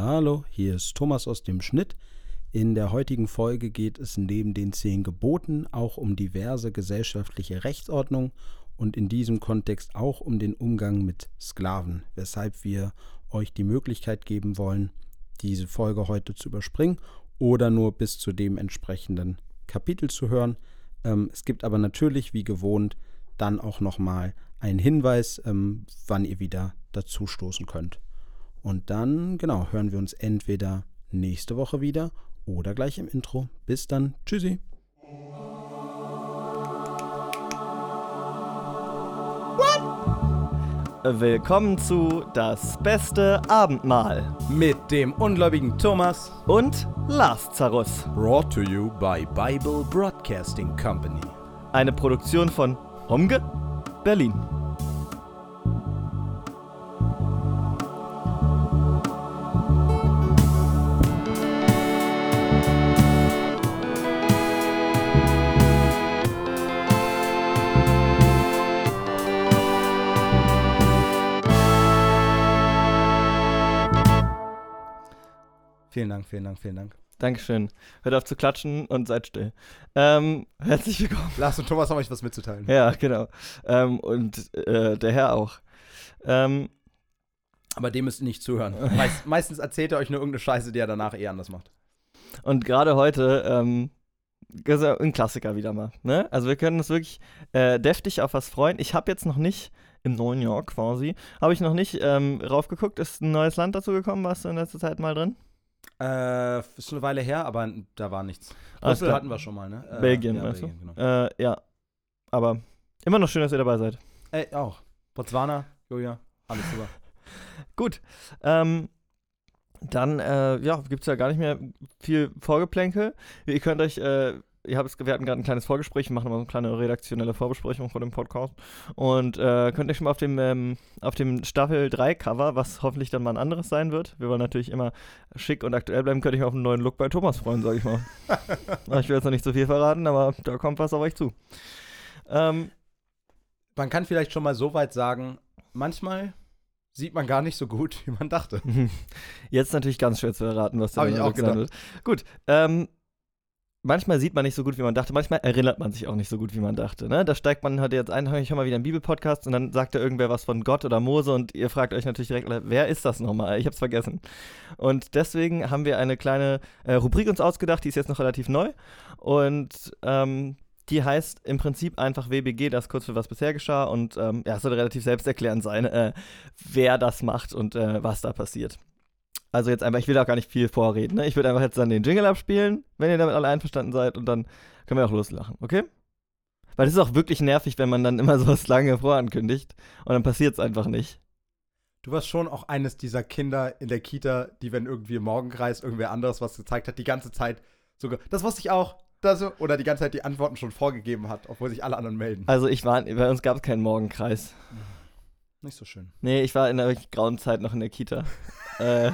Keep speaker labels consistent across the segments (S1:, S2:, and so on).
S1: Hallo, hier ist Thomas aus dem Schnitt. In der heutigen Folge geht es neben den zehn Geboten auch um diverse gesellschaftliche Rechtsordnungen und in diesem Kontext auch um den Umgang mit Sklaven, weshalb wir euch die Möglichkeit geben wollen, diese Folge heute zu überspringen oder nur bis zu dem entsprechenden Kapitel zu hören. Ähm, es gibt aber natürlich, wie gewohnt, dann auch nochmal einen Hinweis, ähm, wann ihr wieder dazu stoßen könnt. Und dann, genau, hören wir uns entweder nächste Woche wieder oder gleich im Intro. Bis dann. Tschüssi.
S2: Willkommen zu Das beste Abendmahl
S1: Mit dem ungläubigen Thomas
S2: und Lazarus.
S1: Brought to you by Bible Broadcasting Company.
S2: Eine Produktion von Homge, Berlin.
S1: Vielen Dank, vielen Dank, vielen Dank.
S2: Dankeschön. Hört auf zu klatschen und seid still. Ähm, herzlich willkommen.
S1: Lars und Thomas haben euch was mitzuteilen.
S2: Ja, genau. Ähm, und äh, der Herr auch. Ähm,
S1: Aber dem müsst ihr nicht zuhören. Meist, meistens erzählt er euch nur irgendeine Scheiße, die er danach eh anders macht.
S2: und gerade heute, ähm, ist ja ein Klassiker wieder mal. Ne? Also wir können uns wirklich äh, deftig auf was freuen. Ich habe jetzt noch nicht, im neuen Jahr quasi, habe ich noch nicht ähm, raufgeguckt. Ist ein neues Land dazu gekommen? Warst du in letzter Zeit mal drin?
S1: Äh, ist eine Weile her, aber da war nichts.
S2: Alles
S1: Brüssel hatten wir schon mal, ne? Äh,
S2: Belgien,
S1: ja,
S2: meinst
S1: Belgien,
S2: du?
S1: Genau.
S2: Äh, ja. Aber immer noch schön, dass ihr dabei seid.
S1: Ey, auch. Botswana, Julia, alles super.
S2: Gut. Ähm, dann, äh, ja, gibt es ja gar nicht mehr viel Vorgeplänkel. Ihr könnt euch, äh, ihr habt es, wir hatten gerade ein kleines Vorgespräch, wir machen immer so eine kleine redaktionelle Vorbesprechung vor dem Podcast. Und äh, könnt euch schon mal auf dem, ähm, auf dem Staffel 3 Cover, was hoffentlich dann mal ein anderes sein wird. Wir wollen natürlich immer schick und aktuell bleiben, könnt ihr euch mal auf einen neuen Look bei Thomas freuen, sage ich mal. Ich will jetzt noch nicht so viel verraten, aber da kommt was auf euch zu. Ähm,
S1: Man kann vielleicht schon mal so weit sagen, manchmal sieht man gar nicht so gut, wie man dachte.
S2: Jetzt natürlich ganz schwer zu erraten, was da
S1: Hab ich gedacht.
S2: wird. Gut, ähm, manchmal sieht man nicht so gut, wie man dachte. Manchmal erinnert man sich auch nicht so gut, wie man dachte. Ne? Da steigt man halt jetzt ein, ich höre mal wieder einen Bibelpodcast und dann sagt da irgendwer was von Gott oder Mose und ihr fragt euch natürlich direkt, wer ist das nochmal? Ich hab's vergessen. Und deswegen haben wir eine kleine äh, Rubrik uns ausgedacht, die ist jetzt noch relativ neu und ähm, die heißt im Prinzip einfach WBG, das kurz für was bisher geschah und ähm, ja, es soll relativ selbsterklärend sein, äh, wer das macht und äh, was da passiert. Also jetzt einfach, ich will auch gar nicht viel vorreden. Ne? Ich würde einfach jetzt dann den Jingle abspielen, wenn ihr damit alle einverstanden seid und dann können wir auch loslachen, okay? Weil es ist auch wirklich nervig, wenn man dann immer sowas lange vorankündigt und dann passiert es einfach nicht.
S1: Du warst schon auch eines dieser Kinder in der Kita, die, wenn irgendwie im Morgenkreis irgendwer anderes was gezeigt hat, die ganze Zeit sogar, das wusste ich auch, das oder die ganze Zeit die Antworten schon vorgegeben hat, obwohl sich alle anderen melden.
S2: Also ich war, bei uns gab es keinen Morgenkreis.
S1: Nicht so schön.
S2: Nee, ich war in der wirklich grauen Zeit noch in der Kita. äh,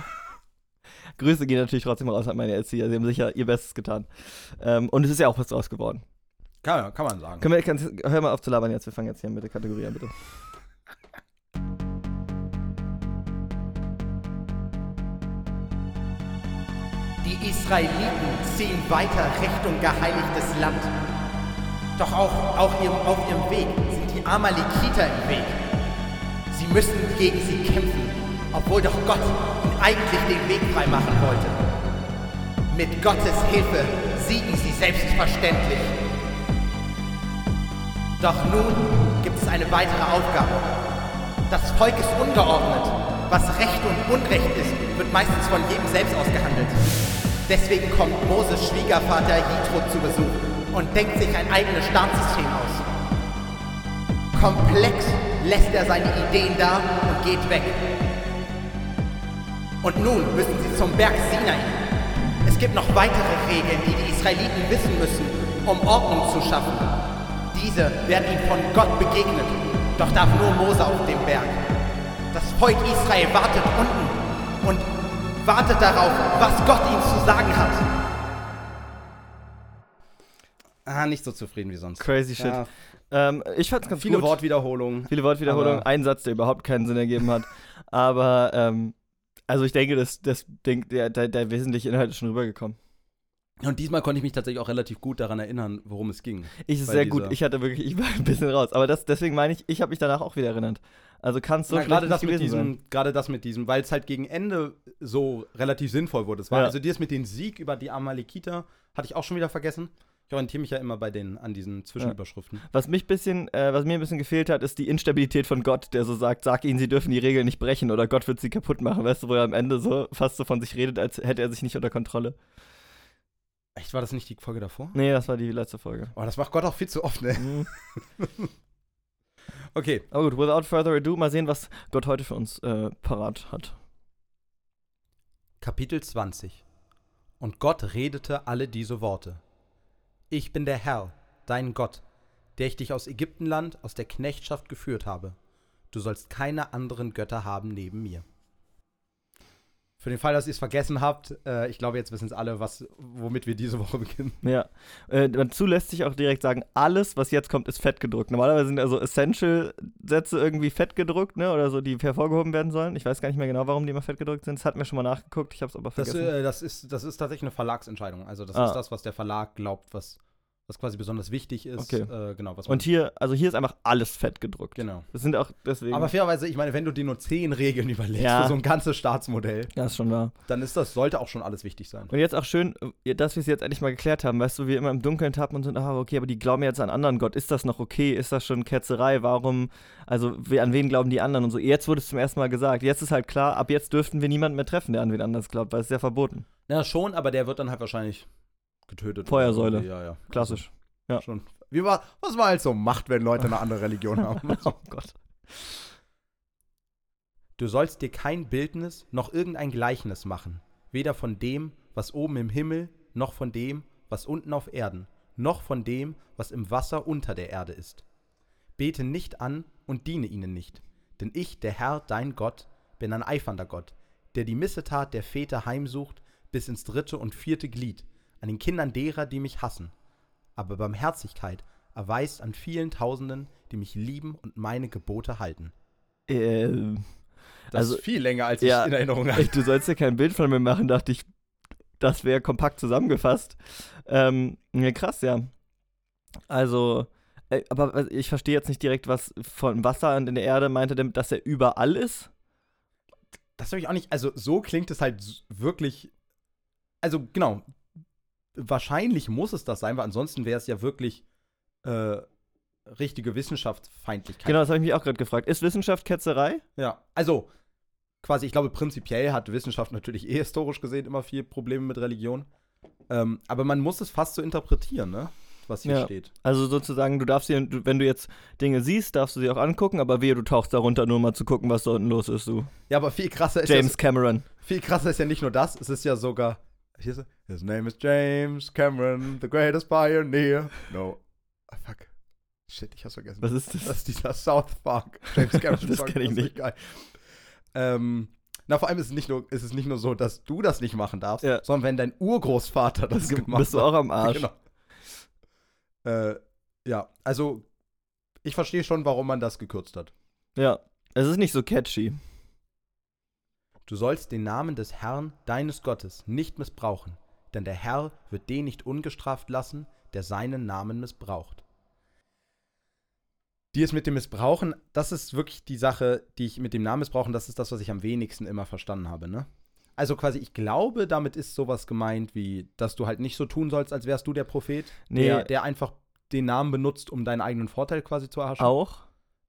S2: Grüße gehen natürlich trotzdem raus an meine Erzieher. Sie haben sicher ihr Bestes getan. Ähm, und es ist ja auch was draus geworden.
S1: Kann, kann man sagen.
S2: Können wir, kannst, hör mal auf zu labern jetzt. Wir fangen jetzt hier mit der Kategorie an, bitte.
S3: Die Israeliten ziehen weiter Richtung geheiligtes Land. Doch auch auf ihrem, auf ihrem Weg sind die Amalekiter im Weg. Sie müssen gegen sie kämpfen, obwohl doch Gott ihnen eigentlich den Weg freimachen wollte. Mit Gottes Hilfe siegen sie selbstverständlich. Doch nun gibt es eine weitere Aufgabe. Das Volk ist ungeordnet. Was Recht und Unrecht ist, wird meistens von jedem selbst ausgehandelt. Deswegen kommt Moses Schwiegervater Jitro zu Besuch und denkt sich ein eigenes Staatssystem aus. Komplex lässt er seine Ideen da und geht weg. Und nun müssen sie zum Berg Sinai. Es gibt noch weitere Regeln, die die Israeliten wissen müssen, um Ordnung zu schaffen. Diese werden ihnen von Gott begegnet, doch darf nur Mose auf dem Berg. Das Volk Israel wartet unten und wartet darauf, was Gott ihnen zu sagen hat.
S1: Ah, nicht so zufrieden wie sonst.
S2: Crazy shit.
S1: Ja,
S2: Ähm, ich fand's ganz
S1: viele
S2: gut.
S1: Wortwiederholungen.
S2: Viele Wortwiederholungen.
S1: Aber-
S2: Ein Satz, der überhaupt keinen Sinn ergeben hat. Aber ähm, also ich denke, das, das Ding, der, der, der wesentliche Inhalt ist schon rübergekommen.
S1: Und diesmal konnte ich mich tatsächlich auch relativ gut daran erinnern, worum es ging.
S2: Ich ist sehr gut. Ich hatte wirklich, ich war ein bisschen raus. Aber das, deswegen meine ich, ich habe mich danach auch wieder erinnert. Also kann es so
S1: Na,
S2: schlecht
S1: gerade das mit diesem, gerade das mit diesem, weil es halt gegen Ende so relativ sinnvoll wurde. Es war
S2: Ja.
S1: also das mit dem Sieg über die Amalekiter hatte ich auch schon wieder vergessen. Ich orientiere mich ja immer bei den an diesen Zwischenüberschriften.
S2: Was mich bisschen, äh, was mir ein bisschen gefehlt hat, ist die Instabilität von Gott, der so sagt, sag ihnen, sie dürfen die Regeln nicht brechen oder Gott wird sie kaputt machen, weißt du, wo er am Ende so fast so von sich redet, als hätte er sich nicht unter Kontrolle.
S1: Echt, war das nicht die Folge davor?
S2: Nee, das war die letzte Folge.
S1: Oh, das macht Gott auch viel zu oft, ne?
S2: Mhm.
S1: Okay.
S2: Aber gut, without further ado, mal sehen, was Gott heute für uns äh, parat hat.
S1: Kapitel 20 Und Gott redete alle diese Worte. Ich bin der Herr, dein Gott, der ich dich aus Ägyptenland, aus der Knechtschaft geführt habe. Du sollst keine anderen Götter haben neben mir. Für den Fall, dass ihr es vergessen habt, äh, ich glaube, jetzt wissen es alle, was, womit wir diese Woche beginnen.
S2: Ja. Äh, dazu lässt sich auch direkt sagen, alles, was jetzt kommt, ist fett gedruckt. Normalerweise sind also Essential-Sätze irgendwie fett gedruckt, ne? Oder so, die hervorgehoben werden sollen. Ich weiß gar nicht mehr genau, warum die immer fett gedruckt sind. Das hatten wir schon mal nachgeguckt, ich habe es aber
S1: Das,
S2: vergessen.
S1: äh, das, ist, das ist tatsächlich eine Verlagsentscheidung. Also, das
S2: Ah.
S1: ist das, was der Verlag glaubt, was, was quasi besonders wichtig ist.
S2: Okay.
S1: Äh, genau, was
S2: Und hier, also hier ist einfach alles fett gedruckt.
S1: Genau.
S2: Das sind auch deswegen.
S1: Aber fairerweise, ich meine, wenn du dir nur zehn Regeln überlegst
S2: Ja.
S1: für so ein ganzes Staatsmodell,
S2: ja, ist schon wahr.
S1: dann ist das, sollte auch schon alles wichtig sein.
S2: Und jetzt auch schön, äh, dass wir es jetzt endlich mal geklärt haben. Weißt du, wir immer im Dunkeln tappen und sind, ah, okay, aber die glauben jetzt an anderen Gott. Ist das noch okay? Ist das schon Ketzerei? Warum, also an wen glauben die anderen und so? Jetzt wurde es zum ersten Mal gesagt. Jetzt ist halt klar, ab jetzt dürften wir niemanden mehr treffen, der an wen anders glaubt, weil es ist ja verboten.
S1: Ja, schon, aber der wird dann halt wahrscheinlich getötet.
S2: Feuersäule.
S1: Ja, ja.
S2: Klassisch.
S1: Also, Schon. Wie war, was man halt so macht, wenn Leute eine andere Religion haben.
S2: oh Gott.
S1: Du sollst dir kein Bildnis noch irgendein Gleichnis machen, weder von dem, was oben im Himmel, noch von dem, was unten auf Erden, noch von dem, was im Wasser unter der Erde ist. Bete nicht an und diene ihnen nicht, denn ich, der Herr, dein Gott, bin ein eifernder Gott, der die Missetat der Väter heimsucht bis ins dritte und vierte Glied, an den Kindern derer, die mich hassen. Aber Barmherzigkeit erweist an vielen Tausenden, die mich lieben und meine Gebote halten.
S2: Ähm,
S1: Das
S2: Also,
S1: ist viel länger, als
S2: ja,
S1: ich in Erinnerung hatte.
S2: Du sollst dir kein Bild von mir machen, dachte ich, das wäre kompakt zusammengefasst. Ähm, ja, krass, ja. Also, aber ich verstehe jetzt nicht direkt, was von Wasser und in der Erde meinte, dass er überall ist.
S1: Das habe ich auch nicht. Also, so klingt es halt wirklich. Also, genau. Wahrscheinlich muss es das sein, weil ansonsten wäre es ja wirklich äh, richtige Wissenschaftsfeindlichkeit.
S2: Genau, das habe ich mich auch gerade gefragt. Ist Wissenschaft Ketzerei?
S1: Ja. Also, quasi, ich glaube, prinzipiell hat Wissenschaft natürlich eh historisch gesehen immer viel Probleme mit Religion. Ähm, aber man muss es fast so interpretieren, ne? Was hier
S2: Ja.
S1: steht.
S2: Also sozusagen, du darfst du, wenn du jetzt Dinge siehst, darfst du sie auch angucken, aber wehe, du tauchst darunter nur mal zu gucken, was da unten los ist, du.
S1: Ja, aber viel krasser ist
S2: James
S1: ja,
S2: Cameron.
S1: viel krasser ist ja nicht nur das, es ist ja sogar. Hier ist, His name is James Cameron, the greatest pioneer. No. Ah, fuck. Shit, ich hab's vergessen.
S2: Was ist das?
S1: Das ist dieser South Park James Cameron
S2: Das kenn ich nicht.
S1: Geil. Ähm, na, vor allem ist es, nicht nur, ist es nicht nur so, dass du das nicht machen darfst,
S2: Ja.
S1: sondern wenn dein Urgroßvater das
S2: Bist
S1: gemacht
S2: du auch am Arsch.
S1: Genau. Äh, ja, also ich verstehe schon, warum man das gekürzt hat.
S2: Ja. Es ist nicht so catchy.
S1: Du sollst den Namen des Herrn, deines Gottes, nicht missbrauchen, denn der Herr wird den nicht ungestraft lassen, der seinen Namen missbraucht. Die ist mit dem Missbrauchen, das ist wirklich die Sache, die ich mit dem Namen missbrauchen, das ist das, was ich am wenigsten immer verstanden habe, ne? Also quasi, ich glaube, damit ist sowas gemeint wie, dass du halt nicht so tun sollst, als wärst du der Prophet,
S2: Nee.
S1: der, der einfach den Namen benutzt, um deinen eigenen Vorteil quasi zu erhaschen.
S2: Auch.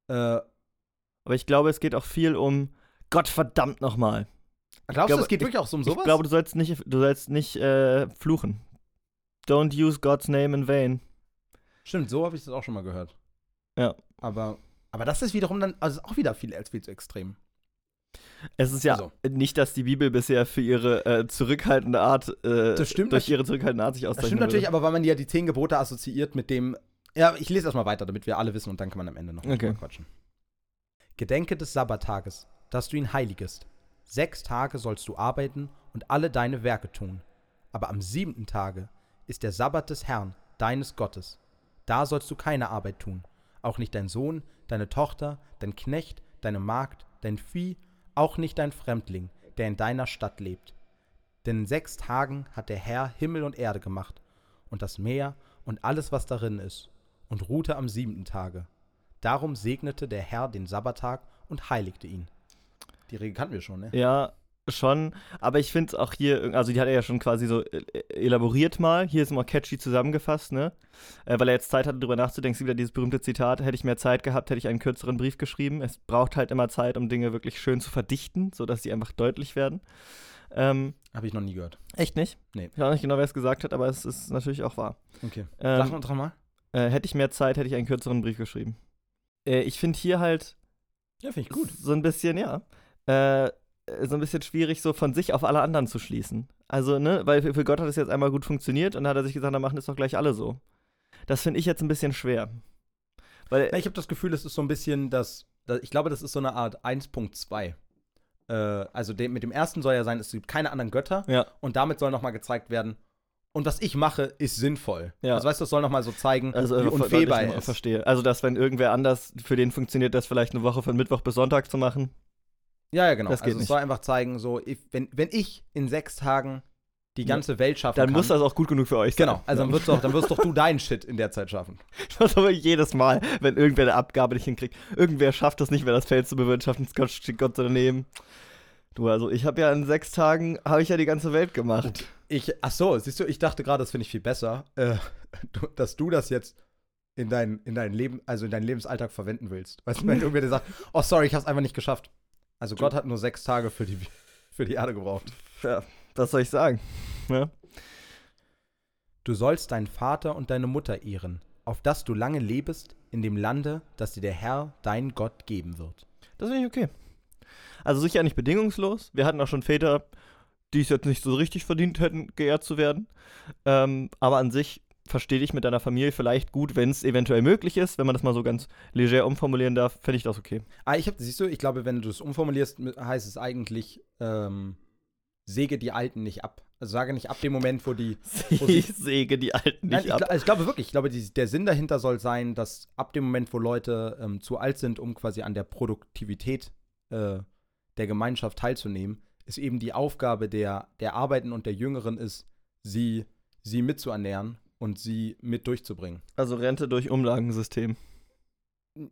S1: Äh,
S2: Aber ich glaube, es geht auch viel um Gott verdammt nochmal.
S1: glaubst
S2: glaube,
S1: du, es geht
S2: ich-
S1: wirklich auch so um sowas?
S2: Ich glaube, du sollst nicht, du sollst nicht äh, fluchen. Don't use God's name in vain.
S1: Stimmt, so habe ich das auch schon mal gehört.
S2: Ja.
S1: Aber, aber das ist wiederum dann, also auch wieder viel als viel zu extrem.
S2: Es ist ja
S1: Also.
S2: nicht, dass die Bibel bisher für ihre äh, zurückhaltende Art, äh,
S1: Das stimmt,
S2: durch
S1: das-
S2: ihre zurückhaltende Art sich
S1: Das
S2: auszeichnet.
S1: stimmt natürlich, aber weil man ja die zehn Gebote assoziiert mit dem. Ja, ich lese erstmal weiter, damit wir alle wissen und dann kann man am Ende noch mal
S2: Okay.
S1: quatschen. Gedenke des Sabbattages, dass du ihn heiligest. Sechs Tage sollst du arbeiten und alle deine Werke tun. Aber am siebenten Tage ist der Sabbat des Herrn, deines Gottes. Da sollst du keine Arbeit tun. Auch nicht dein Sohn, deine Tochter, dein Knecht, deine Magd, dein Vieh, auch nicht dein Fremdling, der in deiner Stadt lebt. Denn in sechs Tagen hat der Herr Himmel und Erde gemacht und das Meer und alles, was darin ist, und ruhte am siebenten Tage. Darum segnete der Herr den Sabbattag und heiligte ihn. Die Regel kannten wir schon, ne?
S2: Ja, schon. Aber ich finde es auch hier, also die hat er ja schon quasi so äh, elaboriert mal. Hier ist immer catchy zusammengefasst, ne? Äh, weil er jetzt Zeit hatte, darüber nachzudenken, wieder dieses berühmte Zitat: Hätte ich mehr Zeit gehabt, hätte ich einen kürzeren Brief geschrieben. Es braucht halt immer Zeit, um Dinge wirklich schön zu verdichten, sodass sie einfach deutlich werden. Ähm,
S1: Habe ich noch nie gehört.
S2: echt nicht?
S1: Nee.
S2: Ich weiß auch nicht genau, wer es gesagt hat, aber es ist natürlich auch wahr.
S1: Okay.
S2: Ähm,
S1: Sag noch dran mal.
S2: äh, hätte ich mehr Zeit, hätte ich einen kürzeren Brief geschrieben. Äh, ich finde hier halt
S1: Ja, finde ich gut.
S2: so ein bisschen, ja, äh, so ein bisschen schwierig, so von sich auf alle anderen zu schließen. Also, ne, weil für, Gott hat es jetzt einmal gut funktioniert und dann hat er sich gesagt, dann machen es doch gleich alle so. Das finde ich jetzt ein bisschen schwer. Weil,
S1: Ja, ich habe das Gefühl, es ist so ein bisschen das, das ich glaube, das ist so eine Art 1.2. Äh, also mit dem ersten soll ja sein, es gibt keine anderen Götter
S2: ja,
S1: und damit soll nochmal gezeigt werden, und was ich mache, ist sinnvoll.
S2: Ja.
S1: Also weißt du, das soll nochmal so zeigen,
S2: also
S1: wie
S2: äh,
S1: unfehlbar
S2: deutlich
S1: er ist.
S2: verstehe. Also, dass wenn irgendwer anders, für den funktioniert das vielleicht eine Woche von Mittwoch bis Sonntag zu machen.
S1: Ja, ja, genau.
S2: Das geht
S1: also es
S2: nicht.
S1: soll einfach zeigen, so, if, wenn, wenn ich in sechs Tagen die ganze Welt schaffen
S2: Dann
S1: kann.
S2: muss das auch gut genug für euch sein.
S1: Genau, also dann wirst, du auch, dann wirst doch du deinen Shit in der Zeit schaffen.
S2: Das aber jedes Mal, wenn irgendwer eine Abgabe nicht hinkriegt. Irgendwer schafft es nicht mehr, das Feld zu bewirtschaften. Gott steht Gott daneben. Du, also ich habe ja in sechs Tagen, habe ich ja die ganze Welt gemacht.
S1: Ich, ach so, siehst du, ich dachte gerade, das finde ich viel besser, äh, dass du das jetzt in dein, in dein Leben, also in deinen Lebensalltag verwenden willst. Weißt du, wenn irgendwer dir sagt, oh sorry, ich hab's einfach nicht geschafft. Also Gott hat nur sechs Tage für die, für die Erde gebraucht.
S2: Ja, was soll ich sagen? Ja?
S1: Du sollst deinen Vater und deine Mutter ehren, auf dass du lange lebest in dem Lande, das dir der Herr, dein Gott, geben wird.
S2: Das finde ich okay. Also sicher nicht bedingungslos. Wir hatten auch schon Väter, die es jetzt nicht so richtig verdient hätten, geehrt zu werden. Ähm, aber an sich verstehe ich mit deiner Familie vielleicht gut, wenn es eventuell möglich ist. Wenn man das mal so ganz leger umformulieren darf, fände ich das okay.
S1: Ah, ich hab, siehst du, ich glaube, wenn du es umformulierst, heißt es eigentlich, ähm, säge die Alten nicht ab. Also sage nicht ab dem Moment, wo die. Wo sie-
S2: Ich säge die Alten
S1: Nein,
S2: nicht
S1: ich,
S2: ab.
S1: also ich glaube wirklich, ich glaube, die, der Sinn dahinter soll sein, dass ab dem Moment, wo Leute ähm, zu alt sind, um quasi an der Produktivität äh, der Gemeinschaft teilzunehmen, ist eben die Aufgabe der, der Arbeiten und der Jüngeren ist, sie, sie mitzuernähren und sie mit durchzubringen.
S2: Also Rente durch Umlagensystem.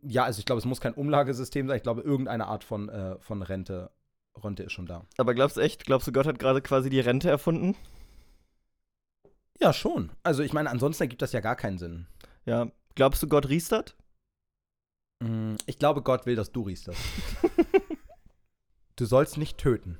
S1: Ja, also ich glaube, es muss kein Umlagesystem sein. Ich glaube, irgendeine Art von, äh, von Rente, Rente ist schon da.
S2: Aber glaubst du echt, glaubst du, Gott hat gerade quasi die Rente erfunden?
S1: Ja, schon. Also ich meine, ansonsten ergibt das ja gar keinen Sinn.
S2: Ja. Glaubst du, Gott riestert?
S1: Mm, Ich glaube, Gott will, dass du riechst das. du sollst nicht töten.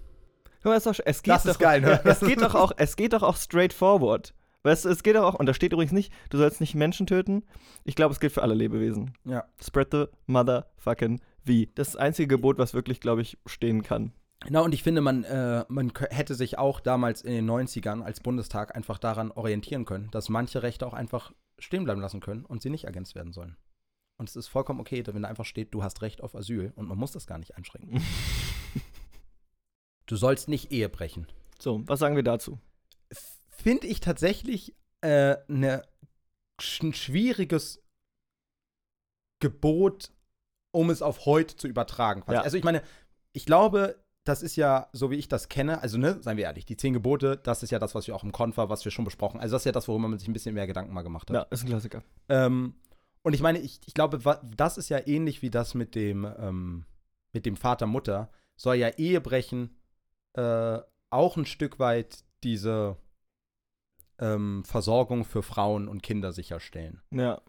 S2: Guck mal, ist doch, es geht
S1: Das ist
S2: doch,
S1: geil, ne?
S2: Es geht doch auch, es geht doch auch straightforward. Weißt du, es geht auch, und da steht übrigens nicht, du sollst nicht Menschen töten. Ich glaube, es gilt für alle Lebewesen.
S1: Ja.
S2: Spread the motherfucking V. Das ist das einzige Gebot, was wirklich, glaube ich, stehen kann.
S1: Genau, und ich finde, man, äh, man hätte sich auch damals in den 90ern als Bundestag einfach daran orientieren können, dass manche Rechte auch einfach stehen bleiben lassen können und sie nicht ergänzt werden sollen. Und es ist vollkommen okay, wenn da einfach steht, du hast Recht auf Asyl und man muss das gar nicht einschränken. Du sollst nicht Ehe brechen.
S2: So, was sagen wir dazu?
S1: Finde ich tatsächlich äh, ne, ein schwieriges Gebot, um es auf heute zu übertragen.
S2: Ja.
S1: Also ich meine, ich glaube, das ist ja, so wie ich das kenne, also ne, seien wir ehrlich, die zehn Gebote, das ist ja das, was wir auch im Konfer, was wir schon besprochen, also das ist ja das, worüber man sich ein bisschen mehr Gedanken mal gemacht hat.
S2: Ja, ist ein Klassiker.
S1: Ähm, und ich meine, ich, ich glaube, das ist ja ähnlich wie das mit dem, ähm, mit dem Vater, Mutter, soll ja Ehebrechen äh, auch ein Stück weit diese ähm, Versorgung für Frauen und Kinder sicherstellen.
S2: Ja.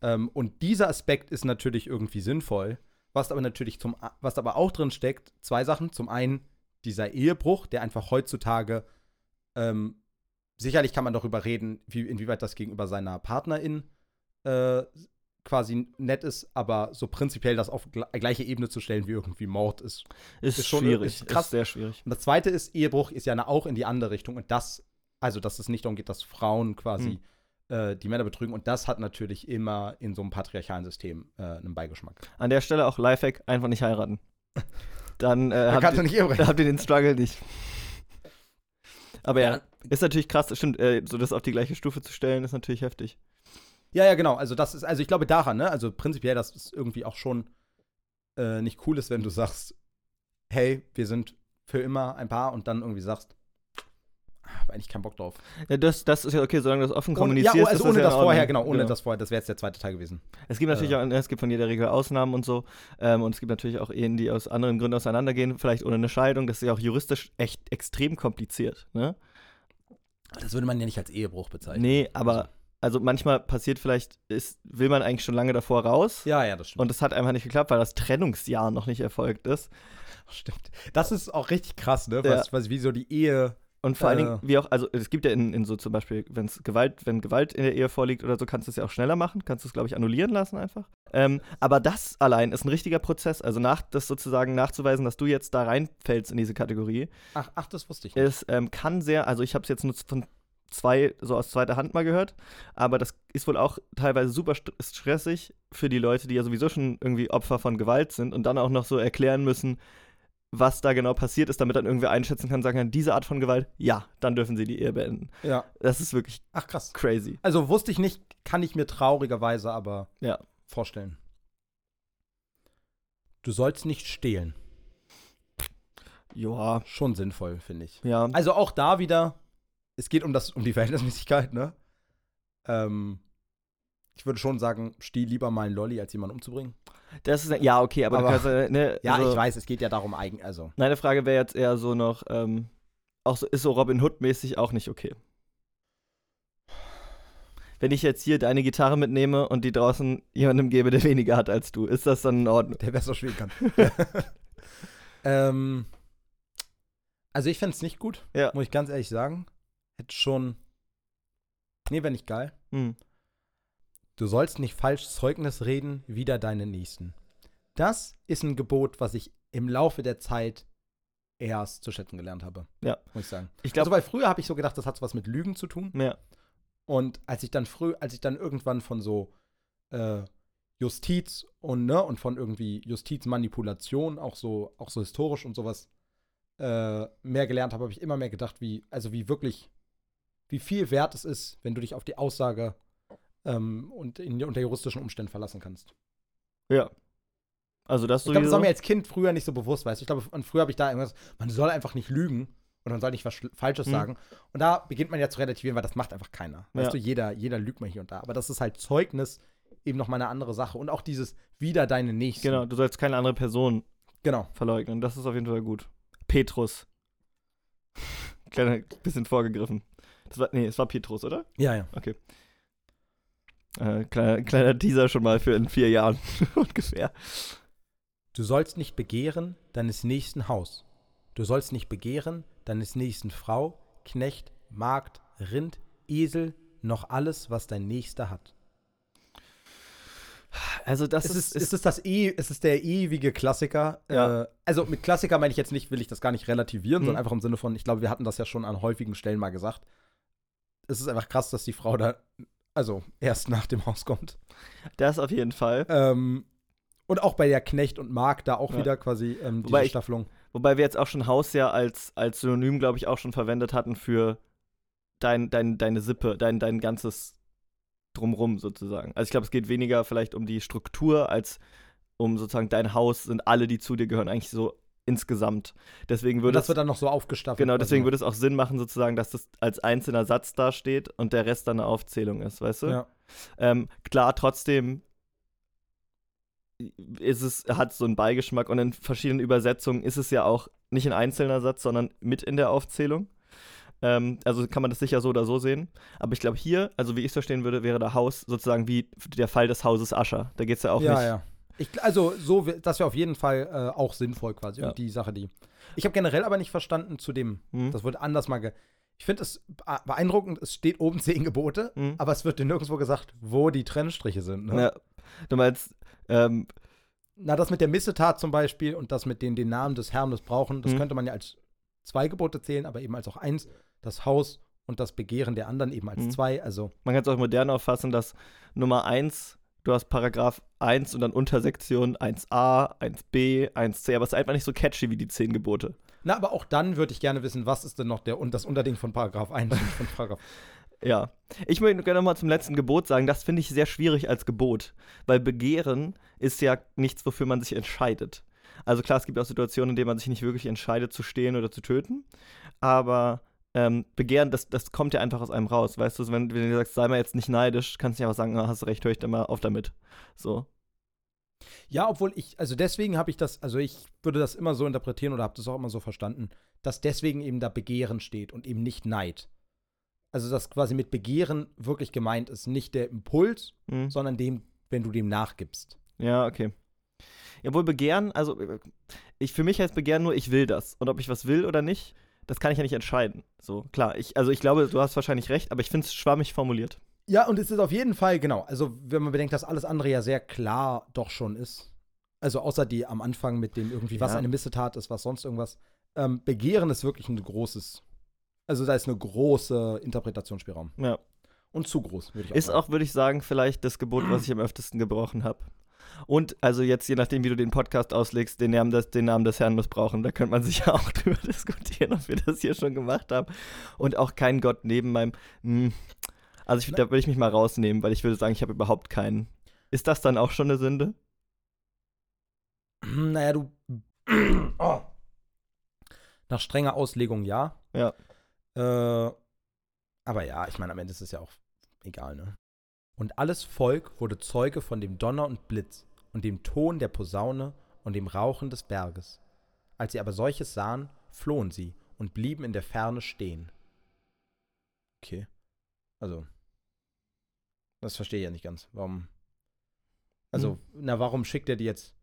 S1: Ähm, und dieser Aspekt ist natürlich irgendwie sinnvoll, was aber natürlich zum, was aber auch drin steckt, zwei Sachen. Zum einen dieser Ehebruch, der einfach heutzutage, ähm, sicherlich kann man darüber reden, wie, inwieweit das gegenüber seiner Partnerin äh, quasi nett ist, aber so prinzipiell das auf gle gleiche Ebene zu stellen wie irgendwie Mord ist.
S2: Ist,
S1: Ist schon-
S2: schwierig.
S1: ist krass.
S2: Ist sehr schwierig.
S1: Und das zweite ist, Ehebruch ist ja auch in die andere Richtung und das, also dass es nicht darum geht, dass Frauen quasi äh, die Männer betrügen und das hat natürlich immer in so einem patriarchalen System äh, einen Beigeschmack.
S2: An der Stelle auch Lifehack, einfach nicht heiraten. Dann, äh,
S1: Da
S2: habt, ihr,
S1: nicht ehebrechen.
S2: da habt ihr den Struggle nicht. Aber ja,
S1: Ja.
S2: ist natürlich krass, stimmt, äh, so das auf die gleiche Stufe zu stellen, ist natürlich heftig.
S1: Ja, ja, genau. Also das ist, also ich glaube daran, ne? Also prinzipiell, dass es irgendwie auch schon äh, nicht cool ist, wenn du sagst, hey, wir sind für immer ein Paar und dann irgendwie sagst, eigentlich keinen Bock drauf.
S2: Ja, das, das ist ja okay, solange du das offen kommunizierst.
S1: ja, also
S2: ist
S1: ohne
S2: ja
S1: das
S2: in Ordnung.
S1: vorher, genau, ohne das vorher, das wäre jetzt der zweite Teil gewesen.
S2: Es gibt natürlich
S1: Äh.
S2: auch, es gibt von jeder Regel Ausnahmen und so. Ähm, und es gibt natürlich auch Ehen, die aus anderen Gründen auseinandergehen, vielleicht ohne eine Scheidung. Das ist ja auch juristisch echt extrem kompliziert. Ne?
S1: Das würde man ja nicht als Ehebruch bezeichnen.
S2: Nee, aber also manchmal passiert vielleicht, ist, will man eigentlich schon lange davor raus.
S1: Ja, ja, das stimmt.
S2: Und es hat einfach nicht geklappt, weil das Trennungsjahr noch nicht erfolgt ist.
S1: stimmt. Das ist auch richtig krass, ne?
S2: Ja.
S1: Was, was, wie so die Ehe.
S2: Und vor allen. Dingen, wie auch, also es gibt ja in, in so zum Beispiel, wenn's Gewalt, wenn Gewalt in der Ehe vorliegt oder so, kannst du es ja auch schneller machen, kannst du es, glaube ich, annullieren lassen einfach. Ähm, aber das allein ist ein richtiger Prozess. Also nach, das sozusagen nachzuweisen, dass du jetzt da reinfällst in diese Kategorie,
S1: Ach, ach das wusste ich nicht.
S2: ist, ähm, kann sehr, also ich habe es jetzt nur von zwei, so aus zweiter Hand mal gehört, aber das ist wohl auch teilweise super st stressig für die Leute, die ja sowieso schon irgendwie Opfer von Gewalt sind und dann auch noch so erklären müssen, was da genau passiert ist, damit dann irgendwer einschätzen kann, sagen kann, diese Art von Gewalt, ja, dann dürfen sie die Ehe beenden.
S1: Ja.
S2: Das ist wirklich
S1: Ach, krass.
S2: crazy.
S1: Also wusste ich nicht, kann ich mir traurigerweise aber
S2: Ja.
S1: vorstellen. Du sollst nicht stehlen.
S2: Ja,
S1: Schon sinnvoll, finde ich.
S2: ja.
S1: Also auch da wieder, es geht um das, um die Verhältnismäßigkeit, ne? Ähm, ich würde schon sagen, steh lieber mal einen Lolli, als jemanden umzubringen.
S2: Das ist, ja, okay, aber,
S1: Aber-
S2: kannst, ne,
S1: Ja,
S2: also,
S1: ich weiß, es geht ja darum, eigen, also.
S2: Meine Frage wäre jetzt eher so noch, ähm, auch so, ist so Robin Hood-mäßig auch nicht okay. Wenn ich jetzt hier deine Gitarre mitnehme und die draußen jemandem gebe, der weniger hat als du, ist das dann in Ordnung?
S1: Der besser spielen kann. ähm, also ich fände es nicht gut,
S2: Ja.
S1: muss ich ganz ehrlich sagen. Hätte schon. Nee, wäre nicht geil.
S2: Hm.
S1: Du sollst nicht falsch Zeugnis reden, wider deine Nächsten. Das ist ein Gebot, was ich im Laufe der Zeit erst zu schätzen gelernt habe.
S2: Ja.
S1: Muss ich sagen.
S2: Ich
S1: Also,
S2: glaube,
S1: weil früher habe ich so gedacht, das hat was mit Lügen zu tun.
S2: ja.
S1: Und als ich dann früh, als ich dann irgendwann von so äh, Justiz und ne und von irgendwie Justizmanipulation auch so auch so historisch und sowas äh, mehr gelernt habe, habe ich immer mehr gedacht, wie also wie wirklich wie viel wert es ist, wenn du dich auf die Aussage ähm, und in, unter juristischen Umständen verlassen kannst.
S2: ja. Also das
S1: Ich glaube, das war mir als Kind früher nicht so bewusst, weißt du. Ich glaube, früher habe ich da irgendwas, man soll einfach nicht lügen und man soll nicht was Falsches
S2: Mhm.
S1: sagen. Und da beginnt man ja zu relativieren, weil das macht einfach keiner. Weißt
S2: Ja.
S1: du, jeder, jeder lügt mal hier und da. Aber das ist halt Zeugnis eben noch mal eine andere Sache. Und auch dieses wieder deine Nächsten.
S2: Genau, du sollst keine andere Person
S1: Genau.
S2: verleugnen. Das ist auf jeden Fall gut. Petrus. Kleiner bisschen vorgegriffen. Das war, nee, es war Petrus, oder?
S1: Ja, ja.
S2: Äh, kleiner, kleiner Teaser schon mal für in vier Jahren ungefähr.
S1: Du sollst nicht begehren deines nächsten Haus. Du sollst nicht begehren deines nächsten Frau, Knecht, Magd, Rind, Esel, noch alles, was dein Nächster hat.
S2: Also das
S1: Es
S2: ist,
S1: ist, ist, es das e, es ist der ewige Klassiker.
S2: Ja.
S1: Äh, also mit Klassiker meine ich jetzt nicht, will ich das gar nicht relativieren,
S2: Mhm.
S1: sondern einfach im Sinne von, ich glaube, wir hatten das ja schon an häufigen Stellen mal gesagt. Es ist einfach krass, dass die Frau da, also erst nach dem Haus kommt.
S2: das auf jeden Fall.
S1: Ähm, und auch bei der Knecht und Mark da auch
S2: Ja.
S1: wieder quasi ähm,
S2: Wobei
S1: diese
S2: ich-
S1: Staffelung.
S2: Wobei wir jetzt auch schon Haus ja als, als Synonym, glaube ich, auch schon verwendet hatten für dein, dein, deine Sippe, dein, dein ganzes Drumrum sozusagen. Also ich glaube, es geht weniger vielleicht um die Struktur als um sozusagen dein Haus sind alle, die zu dir gehören, eigentlich so insgesamt. Deswegen würde
S1: das
S2: es,
S1: wird dann noch so aufgestaffelt.
S2: genau, deswegen
S1: quasi.
S2: würde es auch Sinn machen, sozusagen, dass das als einzelner Satz dasteht und der Rest dann eine Aufzählung ist, weißt du?
S1: Ja.
S2: Ähm, klar, trotzdem ist es, hat so einen Beigeschmack und in verschiedenen Übersetzungen ist es ja auch nicht ein einzelner Satz, sondern mit in der Aufzählung. Ähm, also kann man das sicher so oder so sehen. Aber ich glaube hier, also wie ich es verstehen würde, wäre der Haus sozusagen wie der Fall des Hauses Ascher. Da geht es ja auch
S1: ja,
S2: nicht.
S1: ja. Ich, also so, das wäre auf jeden Fall äh, auch sinnvoll quasi.
S2: Ja.
S1: Und die Sache, die. Ich habe generell aber nicht verstanden zu dem,
S2: Hm?
S1: das wurde anders mal ge Ich finde es beeindruckend, es steht oben zehn Gebote,
S2: Mhm.
S1: aber es wird dir nirgendwo gesagt, wo die Trennstriche sind. Ne?
S2: Ja. Du meinst, ähm,
S1: Na, das mit der Missetat zum Beispiel und das mit den, den Namen des Herrn missbrauchen, das
S2: Mhm.
S1: könnte man ja als zwei Gebote zählen, aber eben als auch eins, das Haus und das Begehren der anderen eben als
S2: Mhm.
S1: zwei. Also,
S2: man kann es auch modern auffassen, dass Nummer 1, du hast Paragraph 1 und dann Untersektion 1a, 1b, 1c, aber es ist einfach nicht so catchy wie die zehn Gebote.
S1: na, aber auch dann würde ich gerne wissen, was ist denn noch der das Unterding von Paragraph 1 und von Paragraph.
S2: Ja. Ich möchte gerne noch mal zum letzten Gebot sagen, das finde ich sehr schwierig als Gebot, weil Begehren ist ja nichts, wofür man sich entscheidet. Also klar, es gibt auch Situationen, in denen man sich nicht wirklich entscheidet zu stehlen oder zu töten. Aber ähm, Begehren, das, das kommt ja einfach aus einem raus. Weißt du, wenn, wenn du sagst, sei mal jetzt nicht neidisch, kannst du nicht einfach sagen, ah, hast du recht, höre ich dann mal auf damit. So.
S1: Ja, obwohl ich, also deswegen habe ich das, also ich würde das immer so interpretieren oder habe das auch immer so verstanden, dass deswegen eben da Begehren steht und eben nicht Neid. Also dass quasi mit Begehren wirklich gemeint ist, nicht der Impuls,
S2: Mhm.
S1: sondern dem, wenn du dem nachgibst.
S2: Ja, okay. Ja, wohl Begehren, also äh, ich, für mich heißt Begehren nur, ich will das. Und ob ich was will oder nicht, das kann ich ja nicht entscheiden. So, klar, ich, also ich glaube, du hast wahrscheinlich recht, aber ich finde es schwammig formuliert.
S1: Ja, und es ist auf jeden Fall, genau, also wenn man bedenkt, dass alles andere ja sehr klar doch schon ist. Also außer die am Anfang mit dem irgendwie, was
S2: Ja.
S1: eine Missetat ist, was sonst irgendwas. Ähm, Begehren ist wirklich ein großes, also da ist eine große Interpretationsspielraum.
S2: Ja.
S1: Und zu groß, würde ich auch
S2: Ist
S1: sagen.
S2: auch, würde ich sagen, vielleicht das Gebot, was ich am öftesten gebrochen habe. Und also jetzt, je nachdem, wie du den Podcast auslegst, den Namen des, den Namen des Herrn missbrauchen. Da könnte man sich ja auch drüber diskutieren, ob wir das hier schon gemacht haben. Und auch kein Gott neben meinem. Hm. Also ich, da würde ich mich mal rausnehmen, weil ich würde sagen, ich habe überhaupt keinen. Ist das dann auch schon eine Sünde?
S1: Naja, du. oh. Nach strenger Auslegung ja.
S2: Ja.
S1: Äh, aber ja, ich meine, am Ende ist es ja auch egal, ne? Und alles Volk wurde Zeuge von dem Donner und Blitz und dem Ton der Posaune und dem Rauchen des Berges. Als sie aber solches sahen, flohen sie und blieben in der Ferne stehen. Okay. Also. Das verstehe ich ja nicht ganz. Warum? Also, na, warum schickt er die jetzt?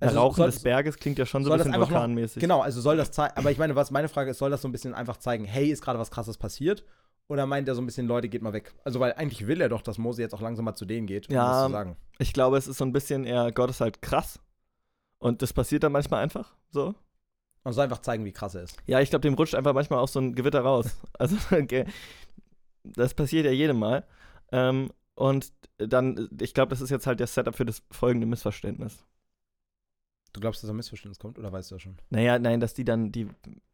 S2: Der
S1: Also
S2: Rauchen
S1: soll
S2: des
S1: es-
S2: Berges klingt ja schon so ein bisschen
S1: einfach noch-
S2: vulkanmäßig.
S1: Genau, also soll das zeigen, aber ich meine, was meine Frage ist, soll das so ein bisschen einfach zeigen, hey, ist gerade was krasses passiert? Oder meint er so ein bisschen, Leute, geht mal weg? Also, weil eigentlich will er doch, dass Mose jetzt auch langsam mal zu denen geht, um
S2: Ja.
S1: das zu sagen.
S2: Ich glaube, es ist so ein bisschen eher, Gott ist halt krass. Und das passiert dann manchmal einfach so.
S1: Und soll einfach zeigen, wie krass er ist.
S2: Ja, ich glaube, dem rutscht einfach manchmal auch so ein Gewitter raus. Also, okay. das passiert ja jedem Mal. Ähm, und dann, ich glaube, das ist jetzt halt der Setup für das folgende Missverständnis.
S1: Du glaubst, dass ein Missverständnis kommt oder weißt du das schon?
S2: Naja, nein, dass die dann, die,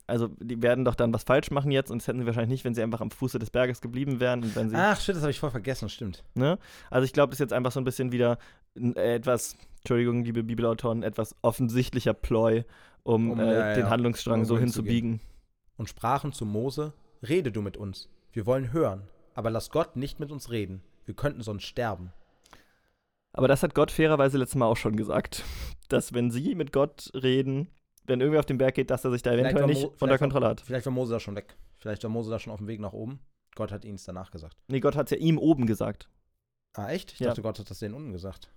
S2: also die werden doch dann was falsch machen jetzt und das hätten sie wahrscheinlich nicht, wenn sie einfach am Fuße des Berges geblieben wären und wenn sie,
S1: Ach, shit, das habe ich voll vergessen, stimmt.
S2: ne? Also ich glaube, das ist jetzt einfach so ein bisschen wieder äh, etwas, Entschuldigung, liebe Bibelautoren, etwas offensichtlicher Ploy, um,
S1: Um,
S2: äh,
S1: ja,
S2: den
S1: ja,
S2: Handlungsstrang
S1: um
S2: so hinzubiegen.
S1: Und sprachen zu Mose: Rede du mit uns. Wir wollen hören. Aber lass Gott nicht mit uns reden. Wir könnten sonst sterben.
S2: Aber das hat Gott fairerweise letztes Mal auch schon gesagt, dass wenn sie mit Gott reden, wenn irgendwer auf den Berg geht, dass er sich da eventuell nicht unter Kontrolle hat.
S1: Vielleicht war Mose da schon weg. Vielleicht war Mose da schon auf dem Weg nach oben. Gott hat ihnen es danach gesagt.
S2: Nee, Gott hat es ja ihm oben gesagt.
S1: Ah, echt? Ich
S2: Ja.
S1: dachte, Gott hat das denen unten gesagt.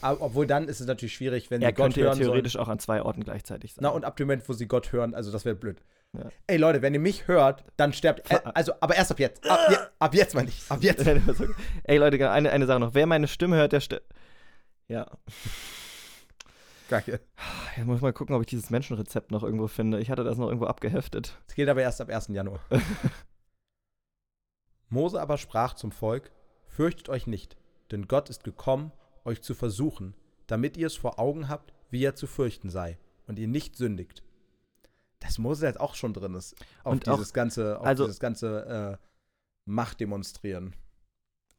S1: Aber, obwohl dann ist es natürlich schwierig, wenn
S2: Er
S1: sie Gott
S2: könnte ja
S1: hören sollen.
S2: theoretisch auch an zwei Orten gleichzeitig sein.
S1: Na, und ab dem Moment, wo sie Gott hören, also das wäre blöd.
S2: Ja.
S1: Ey Leute, wenn ihr mich hört, dann sterbt. Äh, also, aber erst ab jetzt. Ab, je, ab jetzt meine ich. Ab jetzt.
S2: Ey Leute, eine, eine Sache noch. Wer meine Stimme hört, der sti Ja.
S1: Kacke.
S2: Ich muss mal gucken, ob ich dieses Menschenrezept noch irgendwo finde. Ich hatte das noch irgendwo abgeheftet.
S1: Es gilt aber erst ab 1. Januar. Mose aber sprach zum Volk: Fürchtet euch nicht, denn Gott ist gekommen, euch zu versuchen, damit ihr es vor Augen habt, wie er zu fürchten sei, und ihr nicht sündigt. Dass Mose jetzt auch schon drin ist. Auf
S2: Und auch-
S1: dieses ganze, auf
S2: also-
S1: dieses ganze äh, Macht demonstrieren.